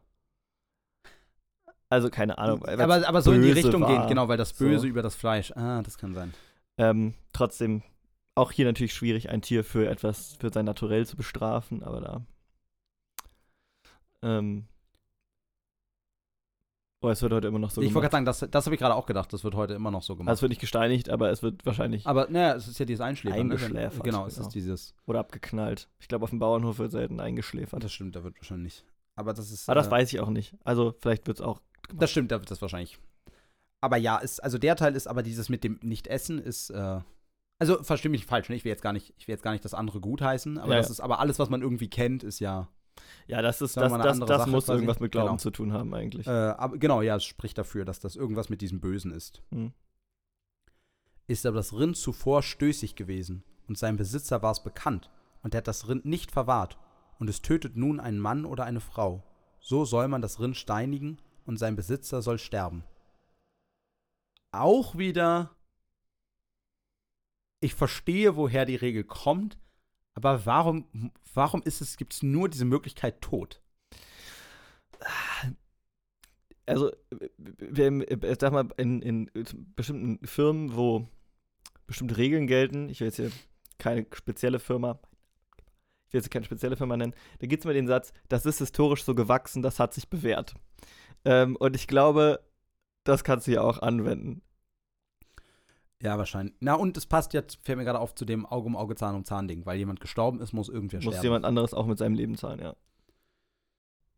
S2: Also keine Ahnung.
S1: aber, aber so in die Richtung
S2: war.
S1: gehen, genau, weil das Böse
S2: So.
S1: über das Fleisch. Ah, das kann sein.
S2: Ähm, trotzdem, auch hier natürlich schwierig, ein Tier für etwas, für sein Naturell zu bestrafen, aber da. Ähm. Oh, es wird heute immer noch so
S1: ich wollte
S2: gemacht.
S1: gerade sagen, das, das habe ich gerade auch gedacht, das wird heute immer noch so gemacht.
S2: Also es wird nicht gesteinigt, aber es wird wahrscheinlich
S1: aber naja, es ist ja dieses Einschläfern. ne?
S2: Eingeschläfert,
S1: Genau, es
S2: genau.
S1: ist dieses.
S2: oder abgeknallt. Ich glaube, auf dem Bauernhof wird selten eingeschläfert.
S1: Das stimmt, da wird wahrscheinlich. Aber das ist.
S2: aber das
S1: äh,
S2: weiß ich auch nicht. Also vielleicht wird es auch.
S1: Das stimmt, da wird das wahrscheinlich. Aber ja, ist, also der Teil ist aber dieses mit dem Nicht-Essen ist. Äh, also verstehe mich falsch, ne? Ich will jetzt gar nicht, ich will jetzt gar nicht das andere gutheißen, aber
S2: Ja,
S1: das
S2: ja.
S1: ist, aber alles, was man irgendwie kennt, ist ja.
S2: Ja, das ist das, das, das
S1: Sache
S2: muss irgendwas mit Glauben
S1: Genau.
S2: zu tun haben eigentlich.
S1: Äh, aber genau, ja, es spricht dafür, dass das irgendwas mit diesem Bösen ist.
S2: Hm.
S1: Ist aber das Rind zuvor stößig gewesen und seinem Besitzer war es bekannt und er hat das Rind nicht verwahrt und es tötet nun einen Mann oder eine Frau, so soll man das Rind steinigen und sein Besitzer soll sterben. Auch wieder, ich verstehe, woher die Regel kommt, aber warum, warum ist es, gibt es nur diese Möglichkeit Tod?
S2: also, äh, sag mal, in, in bestimmten Firmen, wo bestimmte Regeln gelten, ich will jetzt hier keine spezielle Firma, ich will jetzt keine spezielle Firma nennen, da gibt es mal den Satz, das ist historisch so gewachsen, das hat sich bewährt. Ähm, und ich glaube, das kannst du ja auch anwenden.
S1: Ja, wahrscheinlich. Na, und es passt jetzt, fällt mir gerade auf, zu dem Auge um Auge, Zahn um Zahn Ding, weil jemand gestorben ist, muss irgendwer
S2: Muss
S1: sterben.
S2: jemand anderes auch mit seinem Leben zahlen, ja.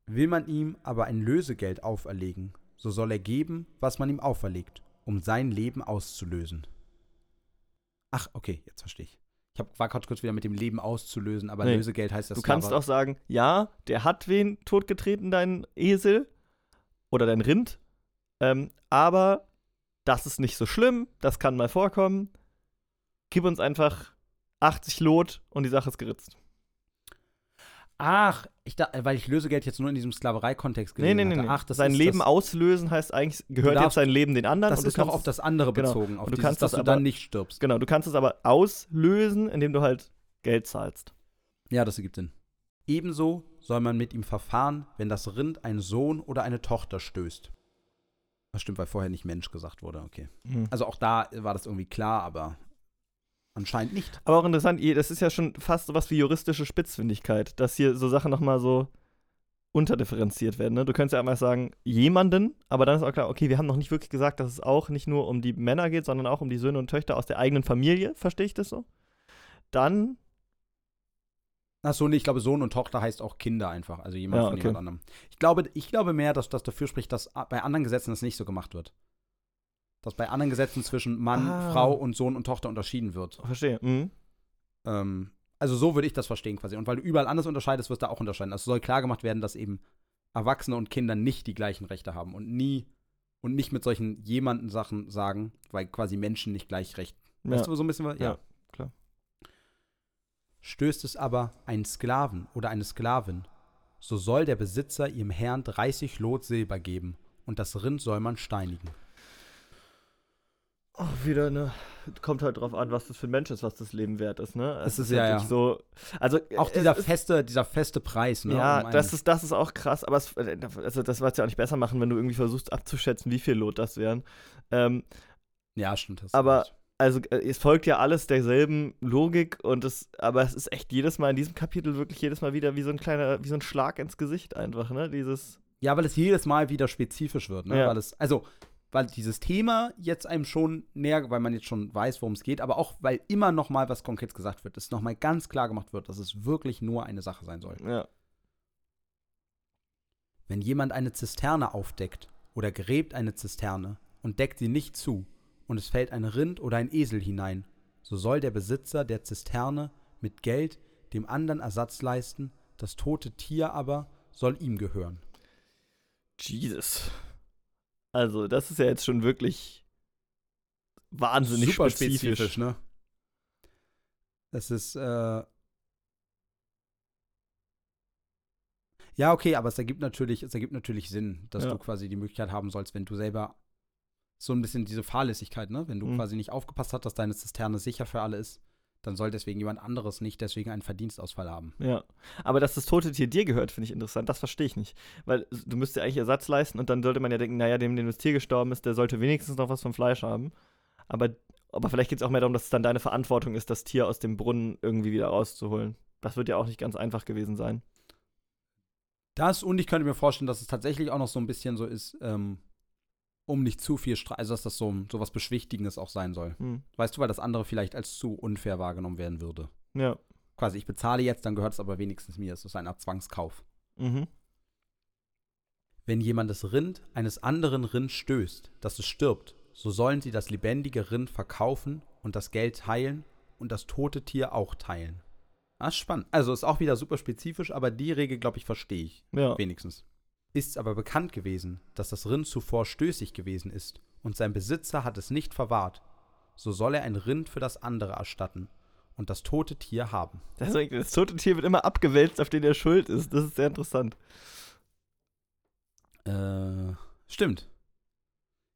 S1: Will man ihm aber ein Lösegeld auferlegen, so soll er geben, was man ihm auferlegt, um sein Leben auszulösen. Ach, okay, jetzt verstehe ich. Ich hab, war gerade kurz wieder mit dem Leben auszulösen, aber
S2: Nee.
S1: Lösegeld heißt das
S2: Du kannst auch sagen, ja, der hat wen totgetreten, dein Esel oder dein Rind, ähm, aber das ist nicht so schlimm, das kann mal vorkommen. Gib uns einfach 80 Lot und die Sache ist geritzt.
S1: Ach, ich da, weil ich Lösegeld jetzt nur in diesem Sklaverei-Kontext
S2: Nee,
S1: gelesen
S2: nee, nee, nee.
S1: Ach, das
S2: sein Leben
S1: das,
S2: auslösen heißt eigentlich, gehört
S1: darfst-
S2: jetzt sein Leben den anderen.
S1: Das
S2: und du
S1: ist noch auf das andere
S2: genau.
S1: bezogen, auf
S2: Und du
S1: dieses,
S2: kannst
S1: dass
S2: das
S1: du
S2: aber-
S1: dann nicht stirbst.
S2: Genau, du kannst es aber auslösen, indem du halt Geld zahlst.
S1: Ja, das ergibt Sinn. Ebenso soll man mit ihm verfahren, wenn das Rind einen Sohn oder eine Tochter stößt. Das stimmt, weil vorher nicht Mensch gesagt wurde, okay. Also auch da war das irgendwie klar, aber anscheinend nicht.
S2: Aber auch interessant, das ist ja schon fast sowas wie juristische Spitzfindigkeit, dass hier so Sachen nochmal so unterdifferenziert werden. Ne? Du könntest ja einmal sagen, jemanden, aber dann ist auch klar, okay, wir haben noch nicht wirklich gesagt, dass es auch nicht nur um die Männer geht, sondern auch um die Söhne und Töchter aus der eigenen Familie. Verstehe ich das so? Dann.
S1: Achso, nee, ich glaube, Sohn und Tochter heißt auch Kinder einfach, also jemand
S2: Ja,
S1: von
S2: okay.
S1: jemand anderem. Ich glaube, ich glaube mehr, dass das dafür spricht, dass bei anderen Gesetzen das nicht so gemacht wird. Dass bei anderen Gesetzen zwischen Mann,
S2: Ah.
S1: Frau und Sohn und Tochter unterschieden wird.
S2: Verstehe. Mhm.
S1: Ähm, also so würde ich das verstehen quasi. Und weil du überall anders unterscheidest, wirst du auch unterscheiden. Also soll klar gemacht werden, dass eben Erwachsene und Kinder nicht die gleichen Rechte haben und nie und nicht mit solchen jemanden Sachen sagen, weil quasi Menschen nicht gleich Recht. Weißt
S2: Ja.
S1: du so ein bisschen was?
S2: Ja, klar.
S1: Stößt es aber einen Sklaven oder eine Sklavin, so soll der Besitzer ihrem Herrn 30 Lot Silber geben und das Rind soll man steinigen.
S2: Auch wieder, ne? Kommt halt drauf an, was das für ein Mensch ist, was das Leben wert ist, ne?
S1: Es
S2: Es
S1: ist ja, ja.
S2: so. Also,
S1: Auch
S2: es
S1: dieser
S2: ist,
S1: feste, dieser feste Preis, ne?
S2: Ja,
S1: um
S2: das ist, das ist auch krass, aber es, also das wird es ja auch nicht besser machen, wenn du irgendwie versuchst abzuschätzen, wie viel Lot das wären. Ähm,
S1: Ja, stimmt. hast
S2: aber-
S1: recht.
S2: Also äh, es folgt ja alles derselben Logik und es, aber es ist echt jedes Mal in diesem Kapitel wirklich jedes Mal wieder wie so ein kleiner, wie so ein Schlag ins Gesicht einfach, ne? Dieses.
S1: Ja, weil es jedes Mal wieder spezifisch wird, ne?
S2: Ja.
S1: Weil es, also, weil dieses Thema jetzt einem schon näher, weil man jetzt schon weiß, worum es geht, aber auch, weil immer noch mal was konkret gesagt wird, es noch mal ganz klar gemacht wird, dass es wirklich nur eine Sache sein soll.
S2: Ja.
S1: Wenn jemand eine Zisterne aufdeckt oder gräbt eine Zisterne und deckt sie nicht zu und es fällt ein Rind oder ein Esel hinein, so soll der Besitzer der Zisterne mit Geld dem anderen Ersatz leisten, das tote Tier aber soll ihm gehören.
S2: Jesus. Also, das ist ja jetzt schon wirklich wahnsinnig
S1: Super
S2: spezifisch.
S1: spezifisch, ne? Das ist, äh Ja, okay, aber es ergibt natürlich, es ergibt natürlich Sinn, dass
S2: Ja.
S1: du quasi die Möglichkeit haben sollst, wenn du selber so ein bisschen diese Fahrlässigkeit, ne? Wenn du
S2: Mhm.
S1: quasi nicht aufgepasst hast, dass deine Zisterne sicher für alle ist, dann soll deswegen jemand anderes nicht deswegen einen Verdienstausfall haben.
S2: Ja. Aber dass das tote Tier dir gehört, finde ich interessant. Das verstehe ich nicht. Weil du müsstest ja eigentlich Ersatz leisten und dann sollte man ja denken, naja, dem, dem das Tier gestorben ist, der sollte wenigstens noch was vom Fleisch haben. Aber, aber vielleicht geht es auch mehr darum, dass es dann deine Verantwortung ist, das Tier aus dem Brunnen irgendwie wieder rauszuholen. Das wird ja auch nicht ganz einfach gewesen sein.
S1: Das und ich könnte mir vorstellen, dass es tatsächlich auch noch so ein bisschen so ist, ähm, um nicht zu viel Streit, also dass das so, so was Beschwichtigendes auch sein soll.
S2: Hm.
S1: Weißt du, weil das andere vielleicht als zu unfair wahrgenommen werden würde.
S2: Ja.
S1: Quasi, ich bezahle jetzt, dann gehört es aber wenigstens mir. Es ist Art Zwangskauf.
S2: Mhm.
S1: Wenn jemand das Rind eines anderen Rind stößt, dass es stirbt, so sollen sie das lebendige Rind verkaufen und das Geld teilen und das tote Tier auch teilen. Das ist spannend. Also ist auch wieder super spezifisch, aber die Regel, glaube ich, verstehe ich.
S2: Ja.
S1: Wenigstens. Ist aber bekannt gewesen, dass das Rind zuvor stößig gewesen ist und sein Besitzer hat es nicht verwahrt, so soll er ein Rind für das andere erstatten und das tote Tier haben.
S2: Das, das tote Tier wird immer abgewälzt, auf den er schuld ist. Das ist sehr interessant.
S1: Äh, stimmt.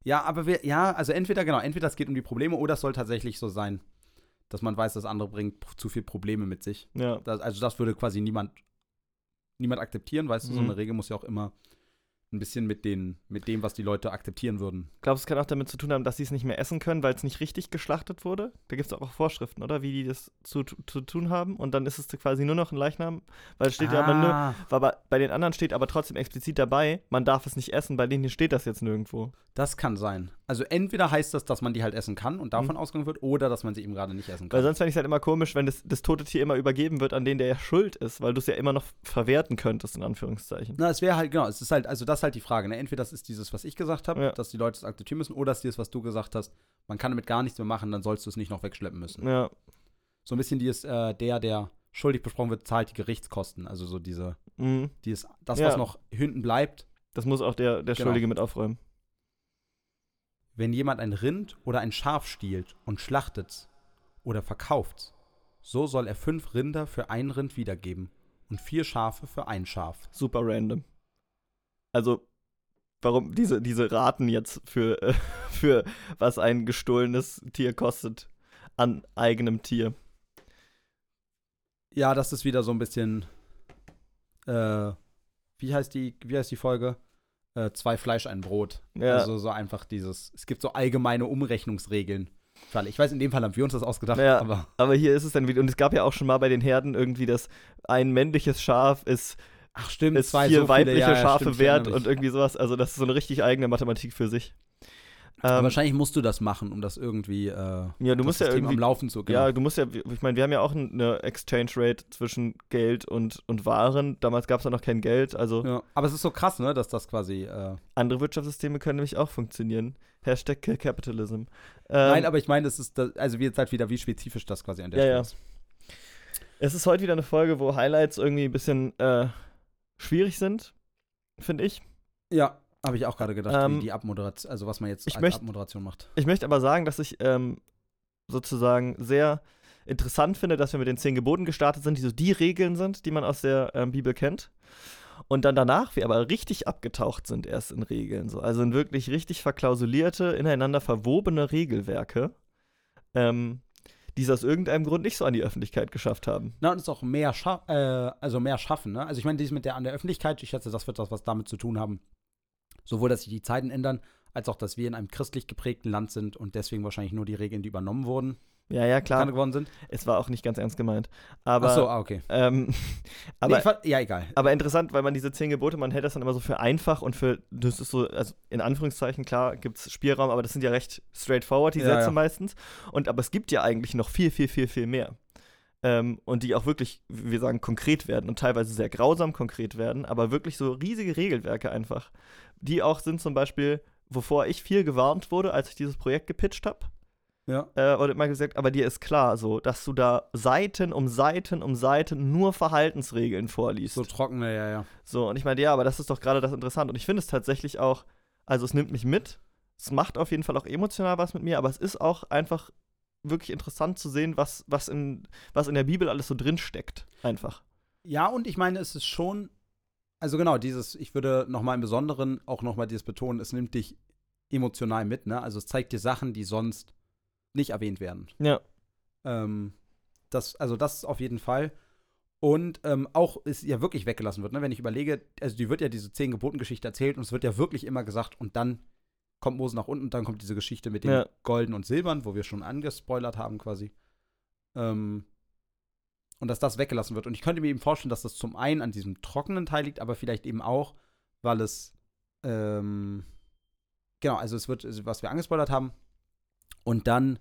S1: Ja, aber wir, ja, also entweder, genau, entweder es geht um die Probleme oder es soll tatsächlich so sein, dass man weiß, das andere bringt zu viel Probleme mit sich.
S2: Ja.
S1: Das, also das würde quasi niemand, niemand akzeptieren, weißt du, so
S2: Mhm.
S1: eine Regel muss ja auch immer ein bisschen mit, den, mit dem, was die Leute akzeptieren würden.
S2: Glaubst du, es kann auch damit zu tun haben, dass sie es nicht mehr essen können, weil es nicht richtig geschlachtet wurde? Da gibt es auch Vorschriften, oder? Wie die das zu, zu tun haben. Und dann ist es quasi nur noch ein Leichnam. Weil es steht ja aber nur,
S1: Ah,
S2: aber bei den anderen steht aber trotzdem explizit dabei, man darf es nicht essen, bei denen hier steht das jetzt nirgendwo.
S1: das kann sein. Also entweder heißt das, dass man die halt essen kann und davon
S2: Mhm.
S1: ausgegangen wird, oder dass man sie eben gerade nicht essen
S2: Weil
S1: kann.
S2: sonst fände ich es halt immer komisch, wenn das, das tote Tier immer übergeben wird an den, der ja schuld ist, weil du es ja immer noch verwerten könntest, in Anführungszeichen.
S1: Na, es wäre halt, genau, es ist halt, also das ist halt die Frage, ne? Entweder das ist dieses, was ich gesagt habe,
S2: Ja.
S1: dass die Leute es akzeptieren müssen, oder das ist dieses, was du gesagt hast, man kann damit gar nichts mehr machen, dann sollst du es nicht noch wegschleppen müssen.
S2: Ja,
S1: So ein bisschen dieses, äh, der, der schuldig besprochen wird, zahlt die Gerichtskosten. Also so diese,
S2: mhm.
S1: dieses, das,
S2: Ja.
S1: was noch hinten bleibt,
S2: das muss auch der, der
S1: Genau.
S2: Schuldige mit aufräumen.
S1: wenn jemand ein Rind oder ein Schaf stiehlt und schlachtet's oder verkauft's, so soll er fünf Rinder für ein Rind wiedergeben und vier Schafe für ein Schaf.
S2: Super random. Also, warum diese, diese Raten jetzt für, äh, für was ein gestohlenes Tier kostet an eigenem Tier?
S1: Ja, das ist wieder so ein bisschen, äh, wie heißt die, wie heißt die Folge? Äh, zwei Fleisch, ein Brot.
S2: Ja.
S1: Also so einfach dieses, es gibt so allgemeine Umrechnungsregeln. Ich weiß, in dem Fall haben wir uns das ausgedacht,
S2: Ja.
S1: aber
S2: Aber hier ist es dann wieder, und es gab ja auch schon mal bei den Herden irgendwie, dass ein männliches Schaf ist
S1: Ach stimmt,
S2: ist
S1: zwei
S2: vier
S1: so
S2: weibliche
S1: ja, ja,
S2: Schafe
S1: stimmt,
S2: wert und irgendwie sowas. Also das ist so eine richtig eigene Mathematik für sich. Ähm,
S1: wahrscheinlich musst du das machen, um das irgendwie äh,
S2: ja, du
S1: das
S2: musst ja
S1: System
S2: irgendwie
S1: am Laufen zu genau.
S2: Ja, du musst ja, ich meine, wir haben ja auch eine Exchange Rate zwischen Geld und, und Waren. Damals gab es ja noch kein Geld, also
S1: ja. Aber es ist so krass, ne, dass das quasi. Äh,
S2: andere Wirtschaftssysteme können nämlich auch funktionieren. Hashtag Capitalism. Ähm,
S1: Nein, aber ich meine, es ist das, also wie jetzt halt wieder, wie spezifisch das quasi an der
S2: Ja,
S1: Stelle
S2: ja.
S1: ist.
S2: es ist heute wieder eine Folge, wo Highlights irgendwie ein bisschen äh, schwierig sind, finde ich.
S1: Ja, habe ich auch gerade gedacht,
S2: Ähm,
S1: wie die Abmoderation, also was man jetzt als
S2: möcht-
S1: Abmoderation macht.
S2: Ich möchte aber sagen, dass ich ähm, sozusagen sehr interessant finde, dass wir mit den zehn Geboten gestartet sind, die so die Regeln sind, die man aus der ähm, Bibel kennt. Und dann danach wir aber richtig abgetaucht sind erst in Regeln. So. Also in wirklich richtig verklausulierte, ineinander verwobene Regelwerke, ähm, die es aus irgendeinem Grund nicht so an die Öffentlichkeit geschafft haben.
S1: Na, und es auch mehr, scha äh, also mehr schaffen, ne? Also ich meine, dies mit der an der Öffentlichkeit, ich schätze, das wird das was damit zu tun haben. Sowohl, dass sich die Zeiten ändern, als auch, dass wir in einem christlich geprägten Land sind und deswegen wahrscheinlich nur die Regeln, die übernommen wurden,
S2: Ja, ja,
S1: klar
S2: klar.
S1: geworden sind.
S2: Es war auch nicht ganz ernst gemeint. Aber,
S1: Ach so, ah, okay.
S2: ähm,
S1: Nee,
S2: aber
S1: ich fand- ja, egal.
S2: Aber interessant, weil man diese zehn Gebote, man hält das dann immer so für einfach und für, das ist so, also in Anführungszeichen, klar, gibt es Spielraum, aber das sind ja recht straightforward, die
S1: Ja,
S2: Sätze
S1: ja.
S2: meistens. Und aber es gibt ja eigentlich noch viel, viel, viel, viel mehr. Ähm, und die auch wirklich, wie wir sagen, konkret werden und teilweise sehr grausam konkret werden, aber wirklich so riesige Regelwerke einfach. Die auch sind zum Beispiel, wovor ich viel gewarnt wurde, als ich dieses Projekt gepitcht habe
S1: Ja.
S2: äh, wurde immer gesagt, aber dir ist klar so, dass du da Seiten um Seiten um Seiten nur Verhaltensregeln vorliest.
S1: So trockene, ja, ja.
S2: So, und ich meine, ja, aber das ist doch gerade das Interessante. Und ich finde es tatsächlich auch, also es nimmt mich mit. Es macht auf jeden Fall auch emotional was mit mir, aber es ist auch einfach wirklich interessant zu sehen, was, was, in, was in der Bibel alles so drin steckt. Einfach.
S1: Ja, und ich meine, es ist schon, also genau, dieses, ich würde nochmal im Besonderen auch nochmal dieses betonen, es nimmt dich emotional mit, ne? Also es zeigt dir Sachen, die sonst nicht erwähnt werden.
S2: Ja.
S1: Ähm, das, also das auf jeden Fall. Und ähm, auch ist ja wirklich weggelassen wird, ne? Wenn ich überlege, also die wird ja diese zehn Geboten-Geschichte erzählt und es wird ja wirklich immer gesagt, und dann kommt Mose nach unten und dann kommt diese Geschichte mit den
S2: Ja.
S1: Golden und Silbern, wo wir schon angespoilert haben quasi. Ähm, und dass das weggelassen wird. Und ich könnte mir eben vorstellen, dass das zum einen an diesem trockenen Teil liegt, aber vielleicht eben auch, weil es, ähm, genau, also es wird, was wir angespoilert haben. Und dann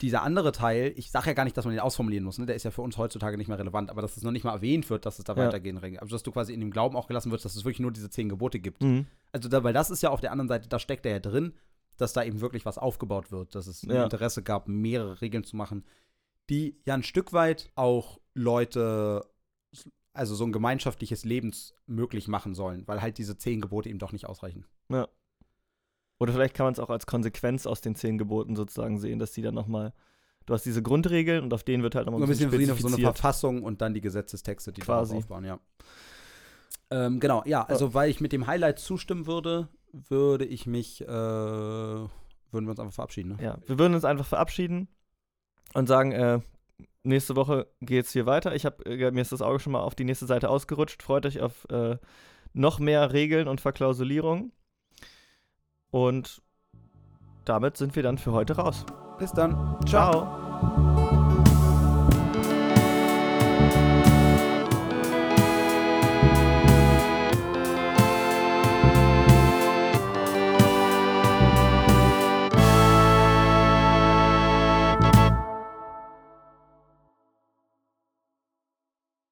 S1: dieser andere Teil, ich sage ja gar nicht, dass man den ausformulieren muss, ne? der ist ja für uns heutzutage nicht mehr relevant, aber dass es noch nicht mal erwähnt wird, dass es da
S2: Ja.
S1: weitergehen regelt. Also dass du quasi in dem Glauben auch gelassen wird, dass es wirklich nur diese zehn Gebote gibt.
S2: Mhm.
S1: Also da, weil das ist ja auf der anderen Seite, da steckt er ja drin, dass da eben wirklich was aufgebaut wird, dass es ein
S2: Ja.
S1: Interesse gab, mehrere Regeln zu machen, die ja ein Stück weit auch Leute, also so ein gemeinschaftliches Leben möglich machen sollen, weil halt diese zehn Gebote eben doch nicht ausreichen.
S2: Oder vielleicht kann man es auch als Konsequenz aus den zehn Geboten sozusagen sehen, dass die dann nochmal, du hast diese Grundregeln und auf denen wird halt nochmal
S1: So ein bisschen wie eine, so eine. Verfassung und dann die Gesetzestexte, die
S2: Quasi.
S1: darauf aufbauen, ja. Ähm, genau, ja, also weil ich mit dem Highlight zustimmen würde, würde ich mich, äh, würden wir uns einfach verabschieden, ne?
S2: Ja, wir würden uns einfach verabschieden und sagen, äh, nächste Woche geht's hier weiter. Ich habe äh, mir ist das Auge schon mal auf die nächste Seite ausgerutscht. Freut euch auf äh, noch mehr Regeln und Verklausulierung. Und damit sind wir dann für heute raus.
S1: Bis dann.
S2: Ciao.